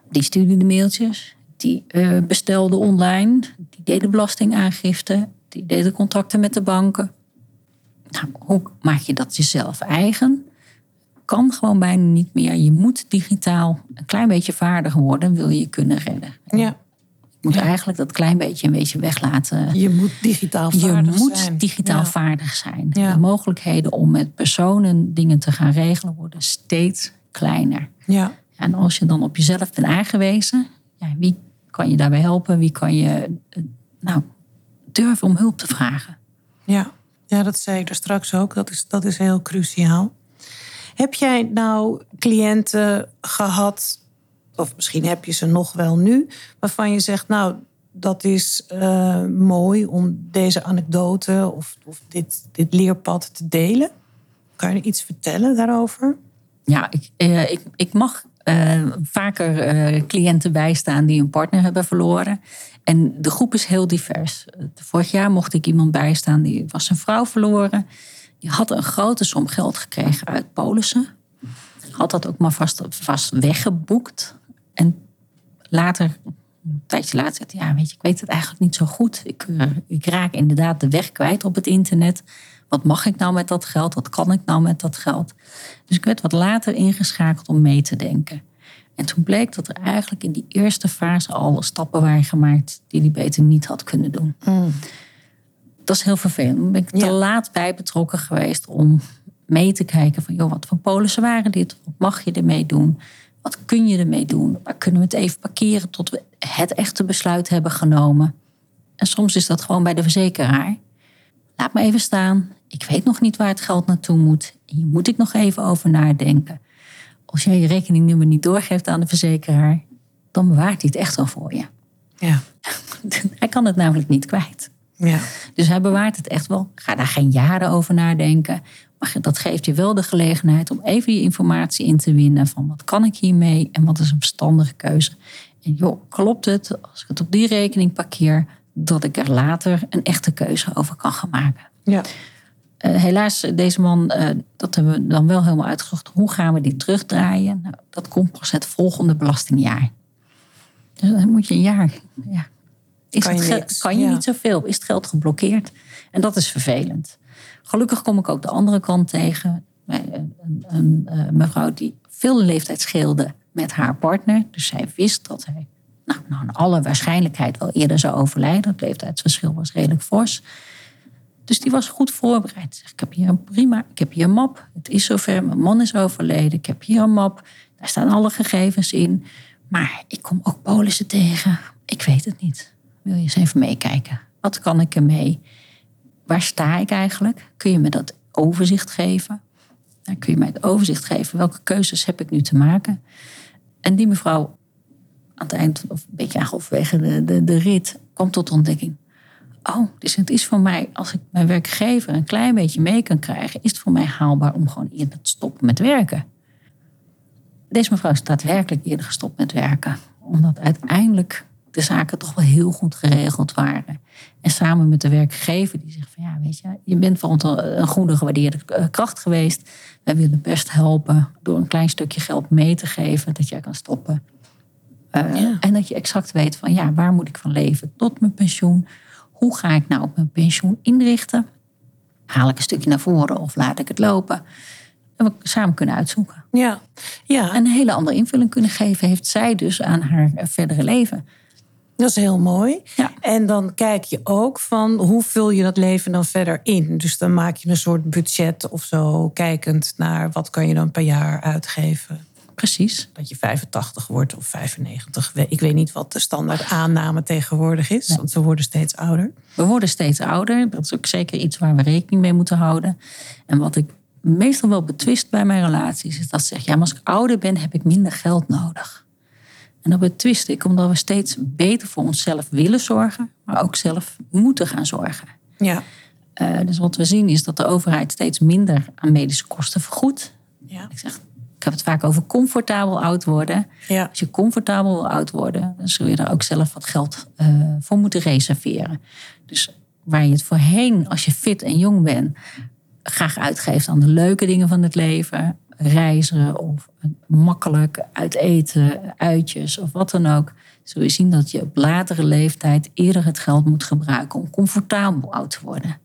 Die stuurde de mailtjes, die uh, bestelde online, die deed de belastingaangifte, die deed de contacten met de banken. Nou, hoe maak je dat jezelf eigen? Kan gewoon bijna niet meer. Je moet digitaal een klein beetje vaardiger worden, wil je je kunnen redden. Ja moet eigenlijk dat klein beetje een beetje weglaten. Je moet digitaal vaardig je moet digitaal vaardig zijn. De mogelijkheden om met personen dingen te gaan regelen worden steeds kleiner. Ja. En als je dan op jezelf bent aangewezen, ja, wie kan je daarbij helpen? Wie kan je eh, nou, durven om hulp te vragen? Ja. ja, dat zei ik er straks ook. Dat is, dat is heel cruciaal. Heb jij nou cliënten gehad of misschien heb je ze nog wel nu, waarvan je zegt, nou, dat is uh, mooi om deze anekdote of, of dit, dit leerpad te delen. Kan je iets vertellen daarover? Ja, ik, uh, ik, ik mag uh, vaker cliënten bijstaan die een partner hebben verloren. En de groep is heel divers. Vorig jaar mocht ik iemand bijstaan die was een vrouw verloren. Die had een grote som geld gekregen uit Polissen. Had dat ook maar vast, vast weggeboekt. En later, een tijdje later, zegt hij, ja, weet je, ik weet het eigenlijk niet zo goed. Ik, uh, ik raak inderdaad de weg kwijt op het internet. Wat mag ik nou met dat geld? Wat kan ik nou met dat geld? Dus ik werd wat later ingeschakeld om mee te denken. En toen bleek dat er eigenlijk in die eerste fase al stappen waren gemaakt die hij beter niet had kunnen doen. Mm. Dat is heel vervelend. Dan ben ik te laat bij betrokken geweest om mee te kijken van, joh, wat voor polissen waren dit? Wat mag je ermee doen? Wat kun je ermee doen? Waar kunnen we het even parkeren tot we het echte besluit hebben genomen? En soms is dat gewoon bij de verzekeraar. Laat me even staan. Ik weet nog niet waar het geld naartoe moet. Hier moet ik nog even over nadenken. Als jij je rekeningnummer niet doorgeeft aan de verzekeraar, dan bewaart hij het echt wel voor je. Ja. *laughs* Hij kan het namelijk niet kwijt. Ja. Dus hij bewaart het echt wel. Ga daar geen jaren over nadenken. Maar dat geeft je wel de gelegenheid om even je informatie in te winnen van wat kan ik hiermee en wat is een verstandige keuze. En joh, klopt het als ik het op die rekening parkeer, dat ik er later een echte keuze over kan gaan maken. Ja. Uh, helaas, deze man, uh, dat hebben we dan wel helemaal uitgezocht. Hoe gaan we die terugdraaien? Nou, dat komt pas het volgende belastingjaar. Dus dan moet je een jaar. Ja. Is kan je, kan je niet zoveel? Is het geld geblokkeerd? En dat is vervelend. Gelukkig kom ik ook de andere kant tegen. Een, een, een, eh, mevrouw die veel leeftijd scheelde met haar partner. Dus zij wist dat hij nou, nou, naar alle waarschijnlijkheid wel eerder zou overlijden. Het leeftijdsverschil was redelijk fors. Dus die was goed voorbereid. Ik heb hier een prima, ik heb hier een map. Het is zover, mijn man is overleden. Ik heb hier een map. Daar staan alle gegevens in. Maar ik kom ook polissen tegen. Ik weet het niet. Wil je eens even meekijken? Wat kan ik ermee? waar sta ik eigenlijk? Kun je me dat overzicht geven? Dan kun je mij het overzicht geven? Welke keuzes heb ik nu te maken? En die mevrouw, aan het eind, of een beetje halverwege de, de, de rit, kwam tot ontdekking. Oh, dus het is voor mij, als ik mijn werkgever een klein beetje mee kan krijgen, is het voor mij haalbaar om gewoon eerder te stoppen met werken. Deze mevrouw is daadwerkelijk eerder gestopt met werken. Omdat uiteindelijk de zaken toch wel heel goed geregeld waren. En samen met de werkgever die zegt van ja, weet je, je bent van een goede gewaardeerde eh, kracht geweest. Wij willen best helpen door een klein stukje geld mee te geven dat jij kan stoppen. Uh, En dat je exact weet van ja, waar moet ik van leven tot mijn pensioen? hoe ga ik nou op mijn pensioen inrichten? Haal ik een stukje naar voren of laat ik het lopen? En we samen kunnen uitzoeken. Ja. ja. En een hele andere invulling kunnen geven heeft zij dus aan haar verdere leven. Dat is heel mooi. Ja. En dan kijk je ook van hoe vul je dat leven dan verder in. Dus dan maak je een soort budget of zo, kijkend naar wat kan je dan per jaar uitgeven. Precies. Dat je 85 wordt of 95. Ik weet niet wat de standaard aanname tegenwoordig is, want we worden steeds ouder. We worden steeds ouder. Dat is ook zeker iets waar we rekening mee moeten houden. En wat ik meestal wel betwist bij mijn relaties is dat ze zeggen: ja, maar als ik ouder ben, heb ik minder geld nodig. En dat betwist ik omdat we steeds beter voor onszelf willen zorgen, maar ook zelf moeten gaan zorgen. Ja. Uh, dus wat we zien is dat de overheid steeds minder aan medische kosten vergoedt. Ja. Ik zeg, ik heb het vaak over comfortabel oud worden. Ja. Als je comfortabel wil oud worden, dan zul je daar ook zelf wat geld uh, voor moeten reserveren. Dus waar je het voorheen, als je fit en jong bent, graag uitgeeft aan de leuke dingen van het leven, reizen of makkelijk uit eten, uitjes of wat dan ook, zul je zien dat je op latere leeftijd eerder het geld moet gebruiken om comfortabel oud te worden.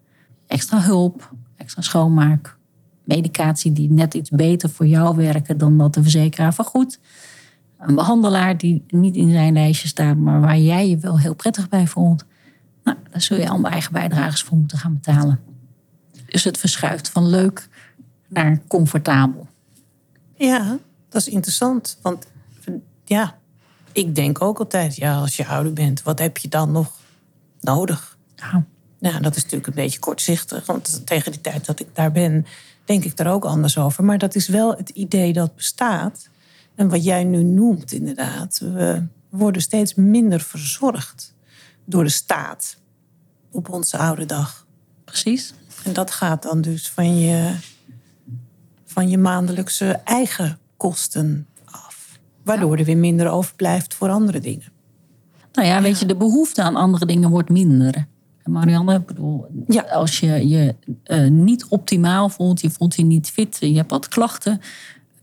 Extra hulp, extra schoonmaak, medicatie die net iets beter voor jou werken dan dat de verzekeraar vergoedt. Een behandelaar die niet in zijn lijstje staat, maar waar jij je wel heel prettig bij voelt. Nou, daar zul je allemaal eigen bijdrages voor moeten gaan betalen. Dus het verschuift van leuk naar comfortabel. Ja, dat is interessant. Want ja, ik denk ook altijd, ja, als je ouder bent, wat heb je dan nog nodig? Ja. Nou, dat is natuurlijk een beetje kortzichtig. Want tegen die tijd dat ik daar ben, denk ik er ook anders over. Maar dat is wel het idee dat bestaat. En wat jij nu noemt, inderdaad. We worden steeds minder verzorgd door de staat op onze oude dag. Precies. En dat gaat dan dus van je, van je maandelijkse eigen kosten af. Waardoor er weer minder overblijft voor andere dingen. Nou ja, weet je, de behoefte aan andere dingen wordt minder. Marianne, ik bedoel, Ja. als je je eh, niet optimaal voelt, je voelt je niet fit, je hebt wat klachten,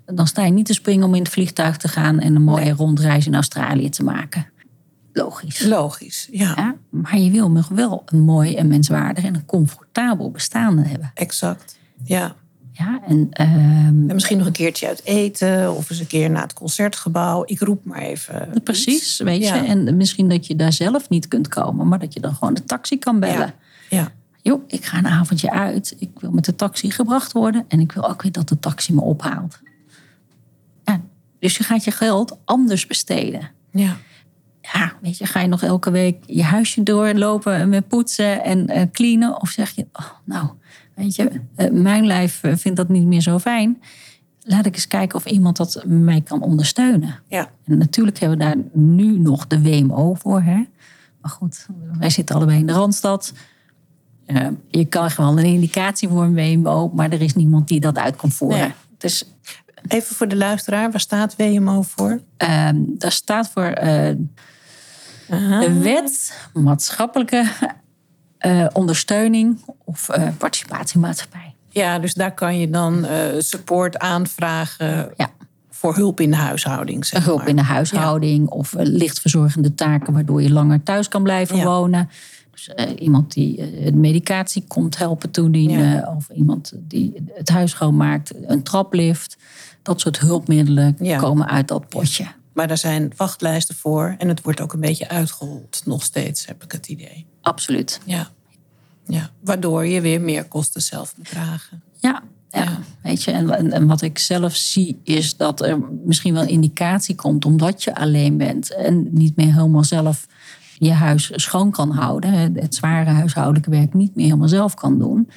dan sta je niet te springen om in het vliegtuig te gaan en een mooie Nee. rondreis in Australië te maken. Logisch. Logisch, ja, Ja, maar je wil nog wel een mooi en menswaardig en een comfortabel bestaan hebben. exact. Ja. Ja, en ehm, En misschien nog een keertje uit eten of eens een keer naar het concertgebouw. Ik roep maar even. precies, iets. weet je. Ja. En misschien dat je daar zelf niet kunt komen, maar dat je dan gewoon de taxi kan bellen. Ja. ja. joh, ik ga een avondje uit. Ik wil met de taxi gebracht worden. En ik wil ook weer dat de taxi me ophaalt. Ja, dus je gaat je geld anders besteden. ja. Ja, weet je, ga je nog elke week je huisje doorlopen met poetsen en eh, cleanen? Of zeg je, oh, nou, weet je, eh, mijn lijf eh, vindt dat niet meer zo fijn. Laat ik eens kijken of iemand dat mij kan ondersteunen. ja. En natuurlijk hebben we daar nu nog de WMO voor. Hè? Maar goed, wij zitten allebei in de Randstad. Eh, je kan gewoon een indicatie voor een WMO, maar er is niemand die dat uit kan voeren. Nee. Dus Even voor de luisteraar, waar staat WMO voor? ehm, daar staat voor de wet maatschappelijke eh, ondersteuning of eh, participatiemaatschappij. Ja, dus daar kan je dan eh, support aanvragen Ja. voor hulp in de huishouding. Zeg Hulp maar. in de huishouding of lichtverzorgende taken waardoor je langer thuis kan blijven Ja. wonen. Dus iemand die de medicatie komt helpen toedienen. Of iemand die het huis schoonmaakt, een traplift. Dat soort hulpmiddelen komen uit dat potje. Maar daar zijn wachtlijsten voor en het wordt ook een beetje uitgehold, nog steeds, heb ik het idee. Absoluut. Ja. ja. Waardoor je weer meer kosten zelf moet dragen. Ja, ja. Ja. weet je. En, en, wat ik zelf zie is dat er misschien wel indicatie komt omdat je alleen bent en niet meer helemaal zelf je huis schoon kan houden, het zware huishoudelijke werk niet meer helemaal zelf kan doen.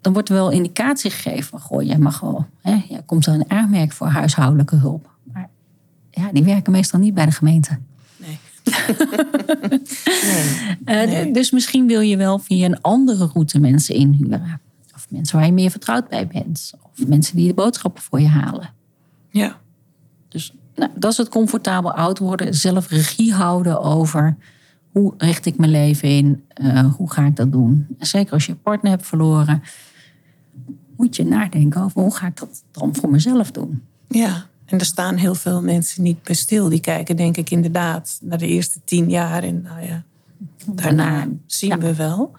Dan wordt er wel indicatie gegeven van, goh, jij mag wel, hè, jij komt er een aanmerk voor huishoudelijke hulp. Maar ja, die werken meestal niet bij de gemeente. Nee. *laughs* nee. Eh, Nee. Dus misschien wil je wel via een andere route mensen inhuren. Of mensen waar je meer vertrouwd bij bent. Of mensen die de boodschappen voor je halen. Ja. Dus nou, dat is het comfortabel oud worden. Zelf regie houden over hoe richt ik mijn leven in. eh, hoe ga ik dat doen. En zeker als je een partner hebt verloren. Moet je nadenken over hoe ga ik dat dan voor mezelf doen. Ja, en er staan heel veel mensen niet bij stil. Die kijken denk ik inderdaad naar de eerste tien jaar. En nou ja, Daarna zien we wel.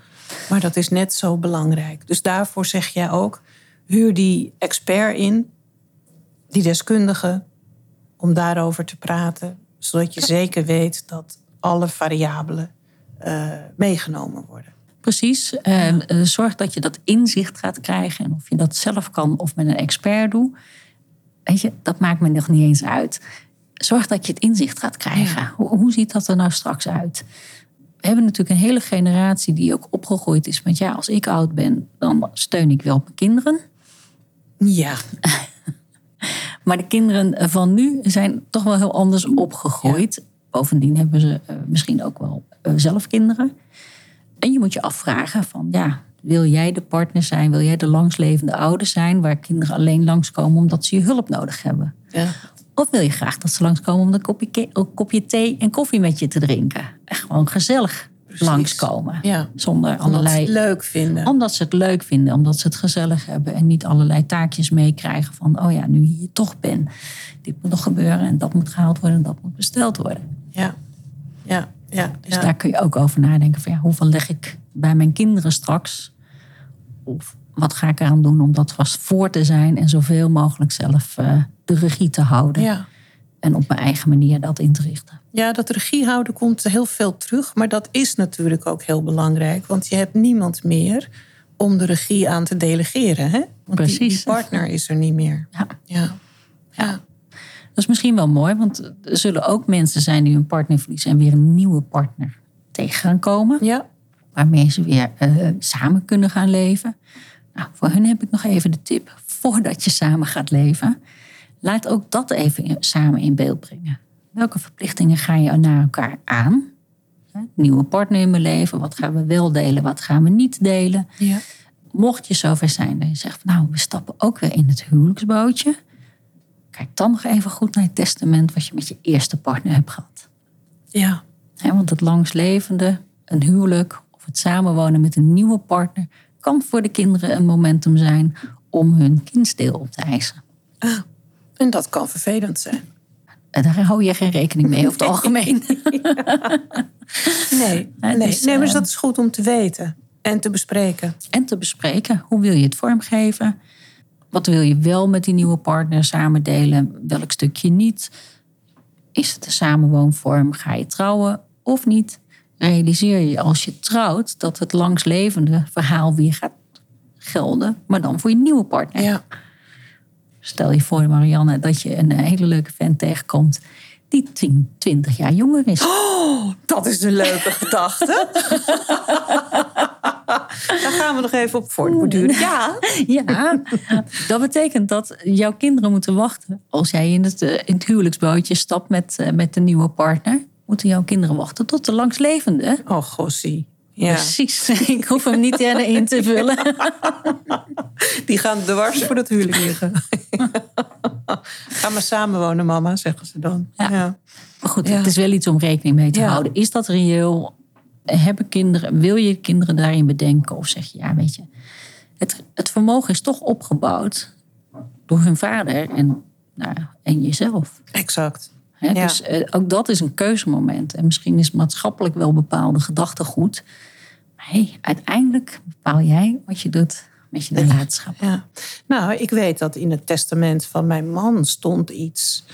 Maar dat is net zo belangrijk. Dus daarvoor zeg jij ook: huur die expert in, die deskundige, om daarover te praten. Zodat je zeker weet dat alle variabelen uh, meegenomen worden. Precies. Uh, zorg dat je dat inzicht gaat krijgen. En of je dat zelf kan of met een expert doet. Weet je, dat maakt me nog niet eens uit. Zorg dat je het inzicht gaat krijgen. Hoe, hoe ziet dat er nou straks uit? We hebben natuurlijk een hele generatie die ook opgegroeid is met ja, als ik oud ben, dan steun ik wel mijn kinderen. Ja. *laughs* maar de kinderen van nu zijn toch wel heel anders opgegroeid. Bovendien hebben ze uh, misschien ook wel uh, zelf kinderen. En je moet je afvragen van ja, wil jij de partner zijn? Wil jij de langslevende ouder zijn waar kinderen alleen langskomen omdat ze je hulp nodig hebben? Ja. Of wil je graag dat ze langskomen om een kopje, een kopje thee en koffie met je te drinken? Echt gewoon gezellig Precies. langskomen. Ja. Zonder omdat allerlei. Ze het leuk vinden. Omdat ze het leuk vinden, omdat ze het gezellig hebben en niet allerlei taakjes meekrijgen van: oh ja, nu je hier toch ben, dit moet nog gebeuren en dat moet gehaald worden en dat moet besteld worden. Ja, ja, ja. Dus daar kun je ook over nadenken: van ja, hoeveel leg ik bij mijn kinderen straks? Of wat ga ik eraan doen om dat vast voor te zijn en zoveel mogelijk zelf uh, de regie te houden? Ja. En op mijn eigen manier dat in te richten. Ja, dat regie houden komt heel veel terug. Maar dat is natuurlijk ook heel belangrijk. Want je hebt niemand meer om de regie aan te delegeren. Hè? Want Precies. Die, die partner is er niet meer. Ja. Ja. ja. Dat is misschien wel mooi, want er zullen ook mensen zijn die hun partner verliezen en weer een nieuwe partner tegen gaan komen. Ja. Waarmee ze weer uh, samen kunnen gaan leven. Nou, voor hun heb ik nog even de tip. Voordat je samen gaat leven, laat ook dat even in, samen in beeld brengen. Welke verplichtingen ga je naar elkaar aan? Nieuwe partner in mijn leven, wat gaan we wel delen, wat gaan we niet delen? Ja. Mocht je zover zijn dat je zegt, nou, we stappen ook weer in het huwelijksbootje. Kijk dan nog even goed naar het testament wat je met je eerste partner hebt gehad. Ja. want het langslevende, een huwelijk of het samenwonen met een nieuwe partner kan voor de kinderen een momentum zijn om hun kindsdeel op te eisen. Ah, en dat kan vervelend zijn. Daar hou je geen rekening mee over het *laughs* algemeen. nee, *laughs* nee, dus, nee, maar dat is goed om te weten en te bespreken. En te bespreken. Hoe wil je het vormgeven? Wat wil je wel met die nieuwe partner samen delen? Welk stukje niet? Is het een samenwoonvorm? Ga je trouwen of niet? Realiseer je als je trouwt dat het langslevende verhaal weer gaat gelden, maar dan voor je nieuwe partner. Ja. Stel je voor, Marianne, dat je een hele leuke vent tegenkomt die 10, 20 jaar jonger is. Oh, dat is een leuke *laughs* gedachte. Daar gaan we nog even op voortborduren. Ja. ja, dat betekent dat jouw kinderen moeten wachten. Als jij in het, in het huwelijksbootje stapt met, met de nieuwe partner, moeten jouw kinderen wachten tot de langslevende. Oh, gossie. Ja. Precies. *laughs* Ik hoef hem niet in te vullen. *laughs* Die gaan dwars voor het huwelijk liggen. *laughs* Ga maar samenwonen, mama, zeggen ze dan. Ja. ja. Maar goed, ja. het is wel iets om rekening mee te ja. houden. Is dat reëel? Hebben kinderen, wil je kinderen daarin bedenken? Of zeg je, ja, weet je, het, het vermogen is toch opgebouwd door hun vader en, nou, en jezelf. Exact. Ja. Dus uh, ook dat is een keuzemoment. En misschien is maatschappelijk wel bepaalde gedachtegoed. Maar hey, uiteindelijk bepaal jij wat je doet met je nalatenschap. Ja. Nou, ik weet dat in het testament van mijn man stond iets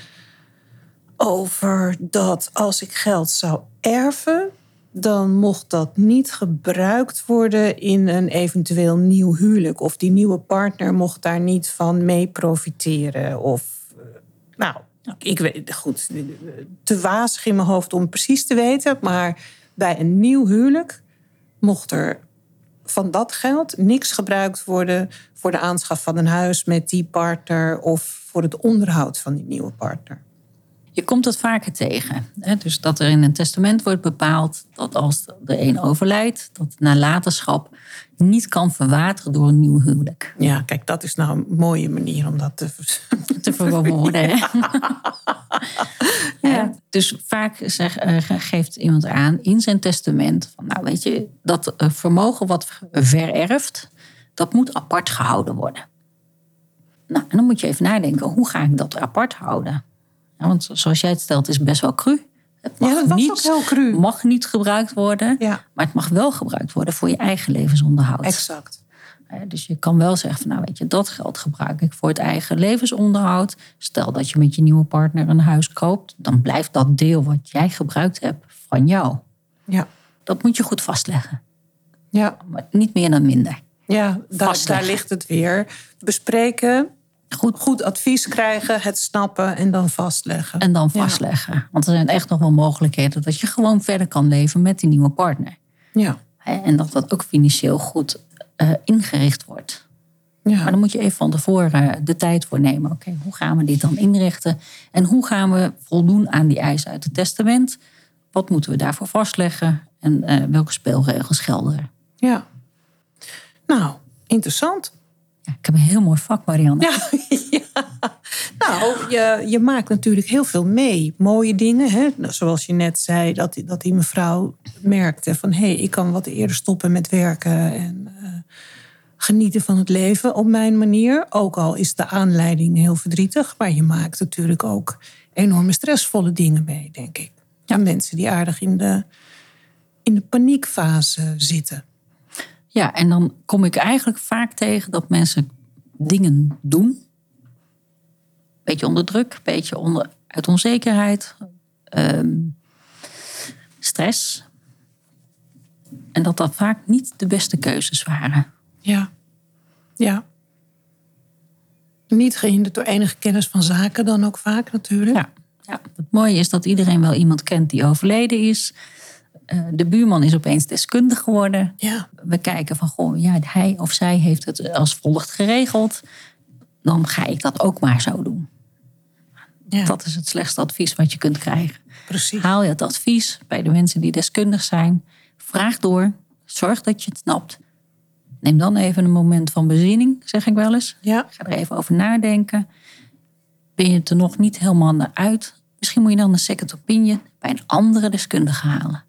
over dat als ik geld zou erven, dan mocht dat niet gebruikt worden in een eventueel nieuw huwelijk. Of die nieuwe partner mocht daar niet van mee profiteren. Of, nou, ik weet, goed, te wazig in mijn hoofd om precies te weten. Maar bij een nieuw huwelijk mocht er van dat geld niks gebruikt worden voor de aanschaf van een huis met die partner of voor het onderhoud van die nieuwe partner. Je komt dat vaker tegen. Hè? Dus dat er in een testament wordt bepaald dat als de een overlijdt, dat nalatenschap niet kan verwateren door een nieuw huwelijk. Ja, kijk, dat is nou een mooie manier om dat te, *laughs* te verwoorden. *laughs* ja. Dus vaak zeg, geeft iemand aan in zijn testament: van, nou weet je, dat vermogen wat vererft, dat moet apart gehouden worden. Nou, en dan moet je even nadenken: hoe ga ik dat apart houden? Ja, want zoals jij het stelt, is het best wel cru. Het mag, Ja, dat was niet, ook heel cru. mag niet gebruikt worden, Ja, maar het mag wel gebruikt worden voor je eigen levensonderhoud. exact. Dus je kan wel zeggen van nou weet je, dat geld gebruik ik voor het eigen levensonderhoud. Stel dat je met je nieuwe partner een huis koopt, dan blijft dat deel wat jij gebruikt hebt van jou. Ja, Dat moet je goed vastleggen. ja. Maar niet meer dan minder. ja daar, ligt het weer. Bespreken, Goed. goed advies krijgen, het snappen en dan vastleggen. En dan Ja. vastleggen. Want er zijn echt nog wel mogelijkheden dat je gewoon verder kan leven met die nieuwe partner. Ja, En dat dat ook financieel goed eh, ingericht wordt. Maar ja. dan moet je even van tevoren de tijd voor nemen. Oké, hoe gaan we dit dan inrichten? En hoe gaan we voldoen aan die eisen uit het testament? Wat moeten we daarvoor vastleggen? En eh, welke speelregels gelden er? ja. Nou, interessant. Ja, ik heb een heel mooi vak, Marianne. Ja, *laughs* ja. Nou, je, je maakt natuurlijk heel veel mee. Mooie dingen, hè? Nou, zoals je net zei, dat, die- dat die mevrouw merkte van... hé, hey, ik kan wat eerder stoppen met werken en eh, genieten van het leven op mijn manier. Ook al is de aanleiding heel verdrietig, maar je maakt natuurlijk ook enorme stressvolle dingen mee, denk ik. Ja. Mensen die aardig in de, in de paniekfase zitten. Ja, en dan kom ik eigenlijk vaak tegen dat mensen dingen doen. Beetje onder druk, beetje onder, uit onzekerheid, ehm, stress. En dat dat vaak niet de beste keuzes waren. Ja. Ja. Niet gehinderd door enige kennis van zaken dan ook vaak natuurlijk. Ja, ja. Het mooie is dat iedereen wel iemand kent die overleden is. Eh, de buurman is opeens deskundig geworden. Ja. We kijken van, goh, ja, hij of zij heeft het als volgt geregeld. Dan ga ik dat ook maar zo doen. ja. Dat is het slechtste advies wat je kunt krijgen. precies. Haal je het advies bij de mensen die deskundig zijn. Vraag door. Zorg dat je het snapt. Neem dan even een moment van bezinning, zeg ik wel eens. Ja. Ga er even over nadenken. Ben je het er nog niet helemaal naar uit? Misschien moet je dan een second opinion bij een andere deskundige halen.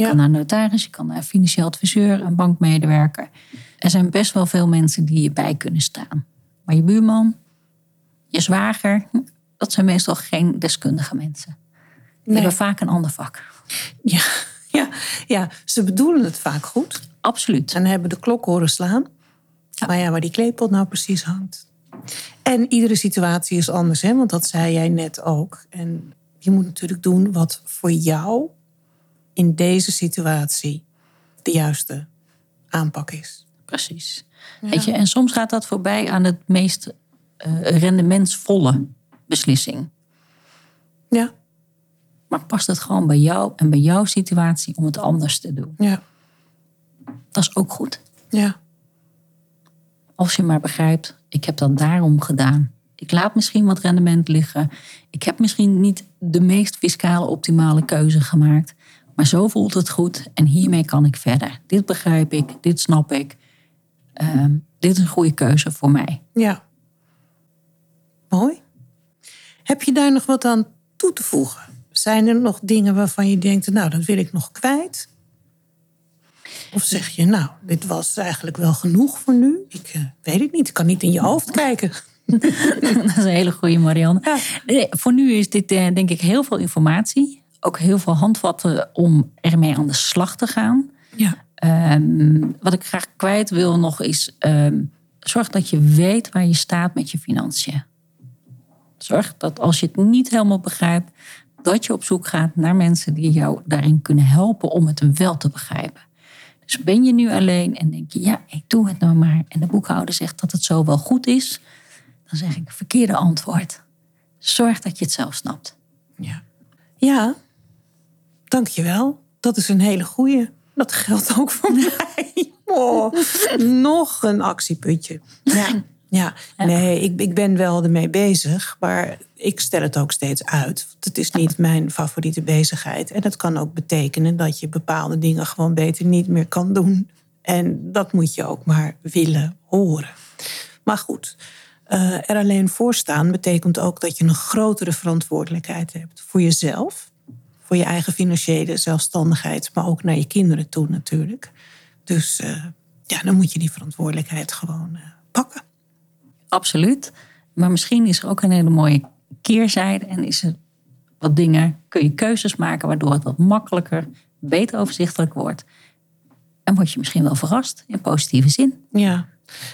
Je kan naar een notaris, je kan naar een financieel adviseur, een bankmedewerker. Er zijn best wel veel mensen die je bij kunnen staan. Maar je buurman, je zwager, dat zijn meestal geen deskundige mensen. Die Nee. hebben vaak een ander vak. Ja. *laughs* Ja. ja, ze bedoelen het vaak goed. Absoluut. En hebben de klok horen slaan. Maar ja, waar die kleepot nou precies hangt. En iedere situatie is anders, hè? want dat zei jij net ook. En je moet natuurlijk doen wat voor jou in deze situatie de juiste aanpak is. Precies. Weet je, en soms gaat dat voorbij aan het meest eh, rendementsvolle beslissing. Ja, Maar past het gewoon bij jou en bij jouw situatie om het anders te doen? ja, Dat is ook goed. ja. Als je maar begrijpt, ik heb dat daarom gedaan. Ik laat misschien wat rendement liggen. Ik heb misschien niet de meest fiscale optimale keuze gemaakt. Maar zo voelt het goed en hiermee kan ik verder. Dit begrijp ik, dit snap ik. Ehm, dit is een goede keuze voor mij. Ja. Mooi. Heb je daar nog wat aan toe te voegen? Zijn er nog dingen waarvan je denkt, nou, dat wil ik nog kwijt? Of zeg je, nou, dit was eigenlijk wel genoeg voor nu? Ik eh, weet het niet, ik kan niet in je hoofd *laughs* kijken. dat is een hele goede Marianne. Ja. Nee, voor nu is dit eh, denk ik heel veel informatie. Ook heel veel handvatten om ermee aan de slag te gaan. Ja. Ehm, wat ik graag kwijt wil nog is... ehm, zorg dat je weet waar je staat met je financiën. Zorg dat als je het niet helemaal begrijpt... dat je op zoek gaat naar mensen die jou daarin kunnen helpen... om het wel te begrijpen. Dus ben je nu alleen en denk je... ja, ik doe het nou maar... en de boekhouder zegt dat het zo wel goed is... dan zeg ik verkeerde antwoord. Zorg dat je het zelf snapt. Ja. Ja, dankjewel. Dat is een hele goeie. Dat geldt ook voor *laughs* mij. Oh, nog een actiepuntje. Ja, ja. nee, ik, ik ben wel ermee bezig, maar ik stel het ook steeds uit. Het is niet mijn favoriete bezigheid. En dat kan ook betekenen dat je bepaalde dingen gewoon beter niet meer kan doen. En dat moet je ook maar willen horen. Maar goed, eh, er alleen voor staan betekent ook dat je een grotere verantwoordelijkheid hebt voor jezelf, voor je eigen financiële zelfstandigheid, maar ook naar je kinderen toe natuurlijk. Dus eh, ja, dan moet je die verantwoordelijkheid gewoon eh, pakken. Absoluut. Maar misschien is er ook een hele mooie keerzijde. En is er wat dingen, kun je keuzes maken waardoor het wat makkelijker, beter overzichtelijk wordt. En word je misschien wel verrast in positieve zin. Ja,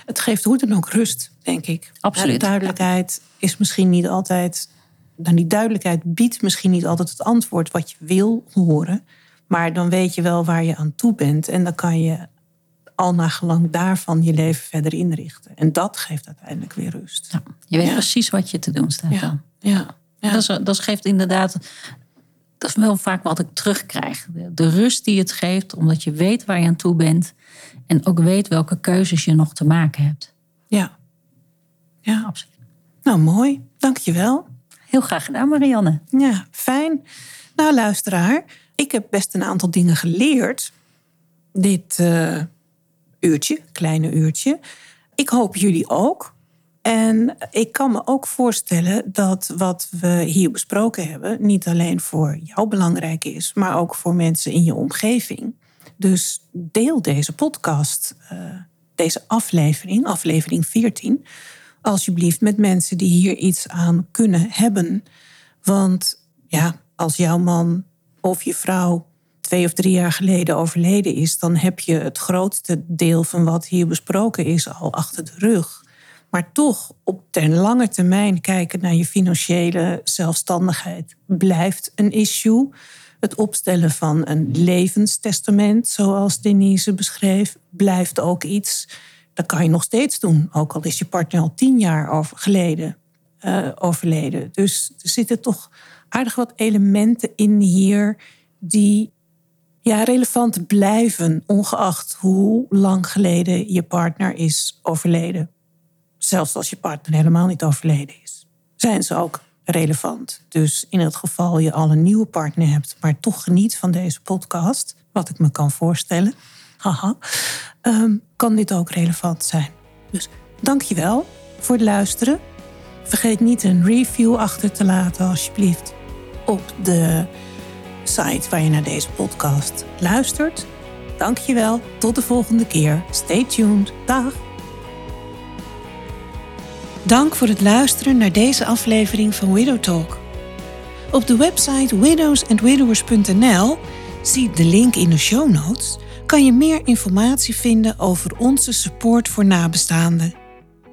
het geeft hoe dan ook rust, denk ik. Absoluut. De duidelijkheid is misschien niet altijd. Dan die duidelijkheid biedt misschien niet altijd het antwoord wat je wil horen. Maar dan weet je wel waar je aan toe bent. En dan kan je al naar gelang daarvan je leven verder inrichten. En dat geeft uiteindelijk weer rust. Ja, je weet Ja. precies wat je te doen staat Ja. dan. Ja, ja. Dat, is, dat geeft inderdaad, dat is wel vaak wat ik terugkrijg. De, de rust die het geeft, omdat je weet waar je aan toe bent. En ook weet welke keuzes je nog te maken hebt. ja. ja. Absoluut. Nou, mooi. Dankjewel. Heel graag gedaan, Marianne. Ja, fijn. Nou, luisteraar, ik heb best een aantal dingen geleerd. Dit eh, uurtje, kleine uurtje. Ik hoop jullie ook. En ik kan me ook voorstellen dat wat we hier besproken hebben, niet alleen voor jou belangrijk is, maar ook voor mensen in je omgeving. Dus deel deze podcast, eh, deze aflevering, aflevering 14, alsjeblieft met mensen die hier iets aan kunnen hebben. Want ja, als jouw man of je vrouw twee of drie jaar geleden overleden is, dan heb je het grootste deel van wat hier besproken is al achter de rug. Maar toch op ten lange termijn kijken naar je financiële zelfstandigheid blijft een issue. Het opstellen van een levenstestament, zoals Denise beschreef, blijft ook iets. Dat kan je nog steeds doen, ook al is je partner al tien jaar over geleden eh, overleden. Dus er zitten toch aardig wat elementen in hier die ja, relevant blijven, ongeacht hoe lang geleden je partner is overleden. Zelfs als je partner helemaal niet overleden is, zijn ze ook relevant. Dus in het geval je al een nieuwe partner hebt, maar toch geniet van deze podcast, wat ik me kan voorstellen, haha, ehm, kan dit ook relevant zijn. Dus dankjewel voor het luisteren. Vergeet niet een review achter te laten, alsjeblieft, op de site waar je naar deze podcast luistert. Dankjewel, tot de volgende keer. Stay tuned. Dag. Dank voor het luisteren naar deze aflevering van Widow Talk. Op de website widowsandwidowers.nl, zie de link in de show notes, kan je meer informatie vinden over onze support voor nabestaanden.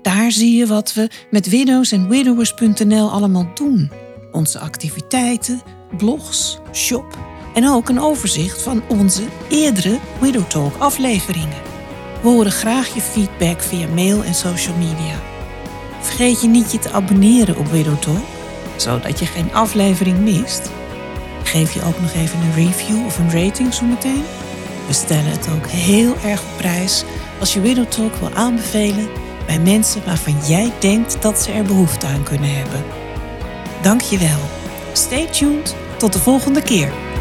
Daar zie je wat we met widowsandwidowers.nl allemaal doen. Onze activiteiten, blogs, shop en ook een overzicht van onze eerdere Widow Talk afleveringen. We horen graag je feedback via mail en social media. Vergeet je niet je te abonneren op Widow Talk, zodat je geen aflevering mist. Geef je ook nog even een review of een rating zometeen. We stellen het ook heel erg op prijs als je Widow Talk wil aanbevelen bij mensen waarvan jij denkt dat ze er behoefte aan kunnen hebben. Dank je wel. Stay tuned. Tot de volgende keer.